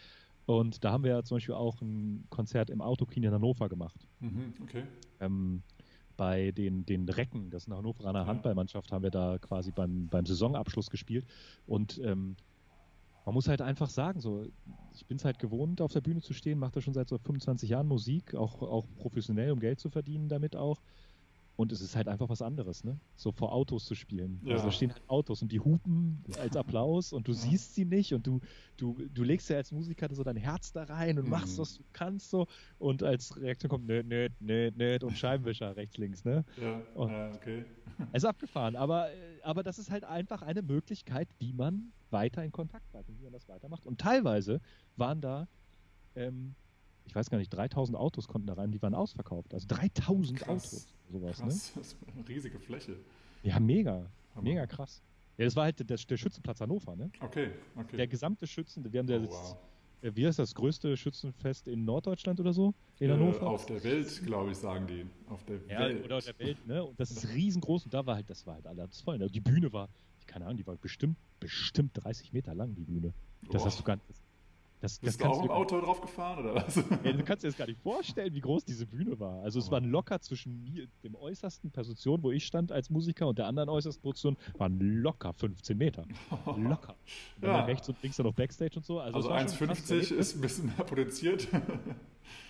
S1: Und da haben wir ja zum Beispiel auch ein Konzert im Autokino in Hannover gemacht.
S3: mhm, okay.
S1: Ähm, bei den, den Recken, das ist eine Hannoveraner. Handballmannschaft, haben wir da quasi beim, beim Saisonabschluss gespielt. Und ähm, man muss halt einfach sagen, so, ich bin es halt gewohnt, auf der Bühne zu stehen, mache da schon seit so 25 Jahren Musik, auch, auch professionell, um Geld zu verdienen damit auch. Und es ist halt einfach was anderes, ne? So vor Autos zu spielen.
S3: Ja.
S1: Also da stehen halt Autos und die hupen als Applaus und du siehst sie nicht und du, du, du legst ja als Musiker so dein Herz da rein und
S3: Mhm.
S1: machst, was du kannst so. Und als Reaktion kommt nöt, nöt, nöt, nöt und Scheibenwischer rechts, links, ne?
S3: Ja,
S1: Oh.
S3: äh, okay.
S1: Es ist abgefahren, aber, aber das ist halt einfach eine Möglichkeit, wie man weiter in Kontakt bleibt und wie man das weitermacht. Und teilweise waren da, ähm, ich weiß gar nicht, 3000 Autos konnten da rein, die waren ausverkauft. Also 3000
S3: Krass.
S1: Autos, sowas, ne?
S3: Krass, das ist eine riesige Fläche.
S1: Ja, mega,
S3: Hammer.
S1: mega krass. Ja, das war halt der, der Schützenplatz Hannover, ne?
S3: Okay, okay.
S1: Der gesamte Schützen, wir haben
S3: oh,
S1: jetzt,
S3: wow.
S1: äh, wie heißt das, größte Schützenfest in Norddeutschland oder so? In
S3: Äh,
S1: Hannover?
S3: auf der Welt, glaube ich, sagen die. Auf der
S1: Ja,
S3: Welt.
S1: oder der Welt, ne? Und das ist riesengroß und da war halt, das war halt alles voll. Ne? Die Bühne war, keine Ahnung, die war bestimmt, bestimmt 30 Meter lang, die Bühne. Das
S3: Boah.
S1: hast du gar nicht. Das, das
S3: Bist du
S1: kannst
S3: auch
S1: du,
S3: im Auto drauf gefahren oder was?
S1: Ja, du kannst dir das gar nicht vorstellen, wie groß diese Bühne war. Also es waren locker zwischen mir, dem äußersten Position, wo ich stand als Musiker, und der anderen äußersten Position, waren locker 15 Meter. Locker. Und
S3: Ja.
S1: rechts und links dann noch Backstage und so. Also,
S3: Also
S1: es war schon ein krasses
S3: 1,50
S1: Erlebnis.
S3: ist ein bisschen mehr potenziert.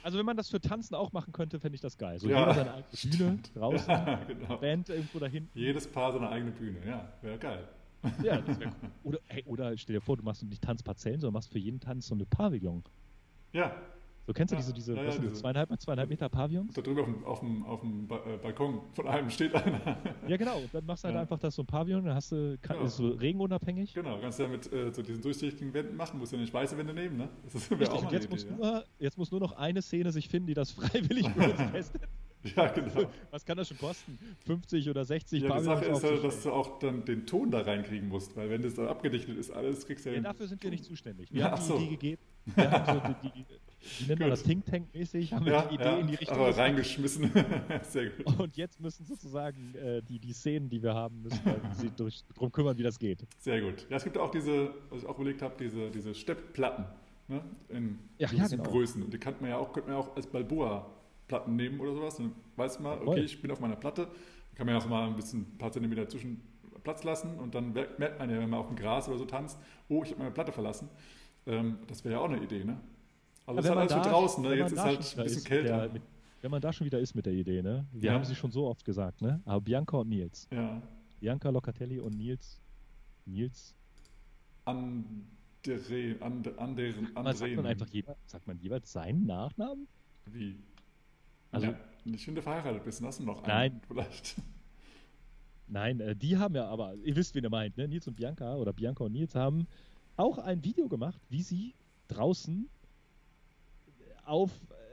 S1: Also wenn man das für Tanzen auch machen könnte, fände ich das geil. So
S3: Ja,
S1: jeder seine eigene Bühne draußen,
S3: ja, genau.
S1: Band irgendwo da hinten.
S3: Jedes Paar seine eigene Bühne, ja, wäre geil.
S1: Ja, das wäre cool. Oder, hey, oder stell dir vor, du machst nicht Tanzparzellen, sondern machst für jeden Tanz so eine Pavillon.
S3: Ja,
S1: So kennst du
S3: Ja,
S1: diese, diese,
S3: ja, ja, diese-
S1: zweieinhalb mal zweieinhalb Meter Pavillons?
S3: da drüber auf dem, auf dem, auf dem ba äh, Balkon von einem steht einer.
S1: Ja, genau. Und dann machst du halt einfach das so ein Pavillon, dann hast du, kann,
S3: Ja.
S1: ist so regenunabhängig.
S3: genau, kannst du ja mit äh, so diesen durchsichtigen Wänden machen, musst du ja nicht weiße Wände nehmen, ne? Das ist-
S1: Richtig,
S3: auch
S1: und jetzt
S3: eine
S1: muss,
S3: Idee,
S1: nur, jetzt muss nur noch eine Szene sich finden, die das freiwillig für uns testet.
S3: ja. genau.
S1: Was kann das schon kosten? 50 oder 60
S3: Ja, die Sache ist ja, dass du auch dann den Ton da reinkriegen musst, weil wenn das da abgedichtet ist, alles kriegst du ja,
S1: Ja, dafür sind wir nicht zuständig. Wir
S3: Ja,
S1: haben die
S3: so.
S1: Idee gegeben. Wir haben so die, die, nennt man das, Think Tank-mäßig, haben wir
S3: Ja,
S1: die Idee
S3: ja,
S1: in die Richtung.
S3: aber reingeschmissen. Sehr gut.
S1: Und jetzt müssen sozusagen äh, die, die Szenen, die wir haben, müssen wir sie durch, drum kümmern, wie das geht.
S3: Sehr gut. Ja, es gibt auch diese, was ich auch überlegt habe, diese, diese Steppplatten ne? in
S1: Ja, ja, genau.
S3: Größen. Und die kann man ja auch, könnte man ja auch als Balboa-Platten nehmen oder sowas. Dann weiß man, okay, ich bin auf meiner Platte. Dann kann man ja auch mal ein bisschen ein paar Zentimeter zwischen Platz lassen und dann merkt man ja, wenn man auf dem Gras oder so tanzt, oh, ich habe meine Platte verlassen. Ähm, das wäre ja auch eine Idee, ne? Also das ist halt alles für draußen, ne? Jetzt ist halt ein bisschen
S1: ist,
S3: kälter.
S1: der- mit, wenn man da schon wieder ist mit der Idee, ne? Wir
S3: Ja.
S1: haben sie schon so oft gesagt, ne? Aber Bianca und Nils.
S3: ja.
S1: Bianca Locatelli und Nils. Nils.
S3: Andre, and, anderen,
S1: sagt man einfach jeder, sagt man jeweils seinen Nachnamen?
S3: Wie?
S1: Also-
S3: ja, ich finde verheiratet bist, hast du noch einen
S1: Nein.
S3: vielleicht.
S1: Nein, äh, die haben ja aber, ihr wisst, wen ihr meint, ne? Nils und Bianca oder Bianca und Nils haben auch ein Video gemacht, wie sie draußen auf,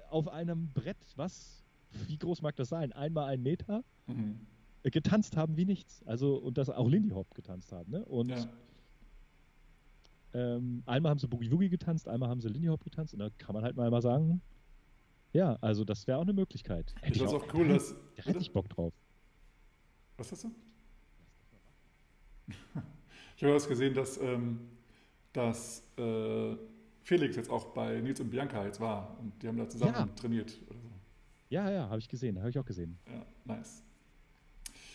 S1: auf einem Brett, was, wie groß mag das sein? Einmal ein Meter,
S3: Mhm.
S1: getanzt haben wie nichts. Also, und das auch Lindy Hop getanzt haben, ne? Und
S3: Ja.
S1: ähm, einmal haben sie Boogie Woogie getanzt, einmal haben sie Lindy Hop getanzt und da kann man halt mal mal sagen, ja, also das wäre auch eine Möglichkeit.
S3: Ich finde es auch cool, dass.
S1: Da hätte ich Bock drauf.
S3: Was hast du? Ich habe was gesehen, dass, ähm, dass äh, Felix jetzt auch bei Nils und Bianca jetzt war und die haben da zusammen
S1: Ja.
S3: trainiert. Oder so.
S1: Ja, ja, habe ich gesehen, habe ich auch gesehen.
S3: Ja, nice.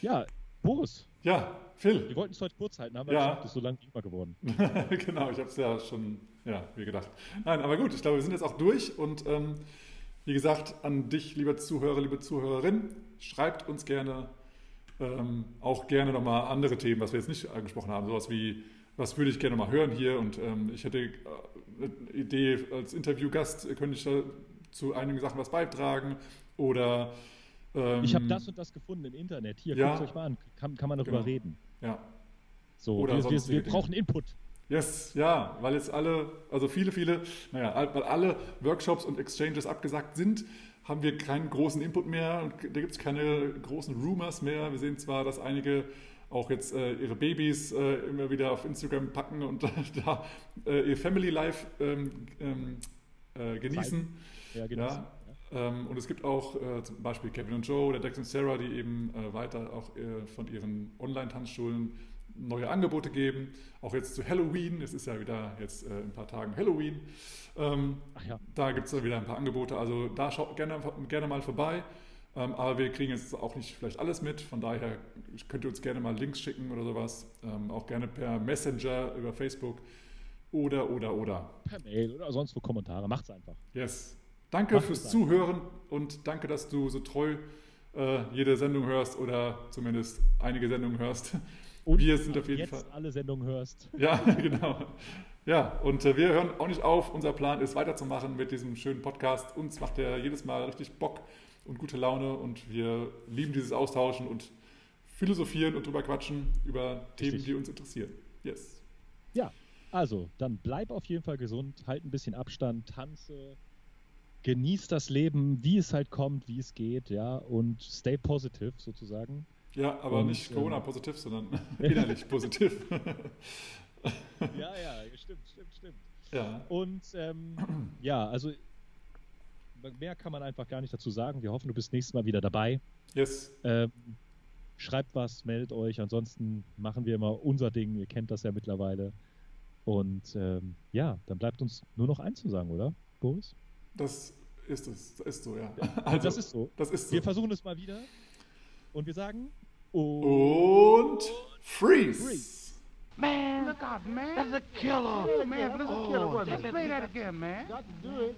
S1: Ja, Boris,
S3: Ja,
S1: wir
S3: Phil.
S1: wollten es heute kurz halten, aber
S3: Ja.
S1: ja. ist so lang wie immer geworden.
S3: genau, ich habe es ja schon, ja, wie gedacht. Nein, aber gut, ich glaube, wir sind jetzt auch durch und ähm, wie gesagt, an dich, lieber Zuhörer, liebe Zuhörerin, schreibt uns gerne ähm, auch gerne nochmal andere Themen, was wir jetzt nicht angesprochen haben, sowas wie, was würde ich gerne mal hören hier und ähm, ich hätte äh, eine Idee als Interviewgast, äh, könnte ich da zu einigen Sachen was beitragen oder ähm,
S1: Ich habe das und das gefunden im Internet. Hier,
S3: Ja.
S1: guckt euch mal an, kann, kann man darüber
S3: Genau.
S1: reden.
S3: ja,
S1: So,
S3: Oder
S1: wir, wir, wir brauchen Input.
S3: Yes, ja, weil jetzt alle, also viele, viele, naja, weil alle Workshops und Exchanges abgesagt sind, haben wir keinen großen Input mehr und da gibt es keine großen Rumors mehr. Wir sehen zwar, dass einige auch jetzt äh, ihre Babys äh, immer wieder auf Instagram packen und da äh, ihr Family Life ähm, ähm, äh, genießen.
S1: Ja, genau.
S3: Ja. Ähm, und es gibt auch äh, zum Beispiel Kevin und Joe oder Dex und Sarah, die eben äh, weiter auch von ihren Online-Tanzschulen neue Angebote geben. Auch jetzt zu Halloween, es ist ja wieder jetzt äh, in ein paar Tagen Halloween. Ähm,
S1: ja,
S3: da gibt es wieder ein paar Angebote. Also da schaut gerne, gerne mal vorbei. Ähm, aber wir kriegen jetzt auch nicht vielleicht alles mit. Von daher könnt ihr uns gerne mal Links schicken oder sowas. Ähm, auch gerne per Messenger über Facebook oder, oder, oder.
S1: per Mail oder sonst wo Kommentare. Macht's einfach.
S3: Yes. Danke
S1: Macht
S3: fürs Zuhören und danke, dass du so treu äh, jede Sendung hörst oder zumindest einige Sendungen hörst.
S1: Und
S3: Wir sind auf jeden
S1: jetzt
S3: Fall.
S1: alle Sendungen hörst.
S3: Ja, genau. Ja, und äh, wir hören auch nicht auf. Unser Plan ist weiterzumachen mit diesem schönen Podcast. Uns macht der jedes Mal richtig Bock und gute Laune und wir lieben dieses Austauschen und philosophieren und drüber quatschen über Themen,
S1: Richtig.
S3: die uns interessieren. Yes.
S1: Ja, also, dann bleib auf jeden Fall gesund, halt ein bisschen Abstand, tanze, genieß das Leben, wie es halt kommt, wie es geht, ja, und stay positive sozusagen.
S3: Ja, aber
S1: Und,
S3: nicht
S1: ähm,
S3: Corona-positiv, sondern innerlich positiv.
S1: Ja, ja, stimmt, stimmt, stimmt.
S3: ja.
S1: Und ähm, ja, also mehr kann man einfach gar nicht dazu sagen. Wir hoffen, du bist nächstes Mal wieder dabei.
S3: Yes.
S1: Ähm, schreibt was, meldet euch. Ansonsten machen wir immer unser Ding. Ihr kennt das ja mittlerweile. Und ähm, ja, dann bleibt uns nur noch eins zu sagen, oder, Boris?
S3: Das ist es. Das ist so, ja. Also,
S1: das ist so.
S3: Das ist so.
S1: Wir versuchen es mal wieder. Und wir sagen.
S3: Und freeze.
S1: Freeze.
S4: Man, look out, man. That's a killer. Oh, man, that's a killer. Let's play that again, man. Got to do it.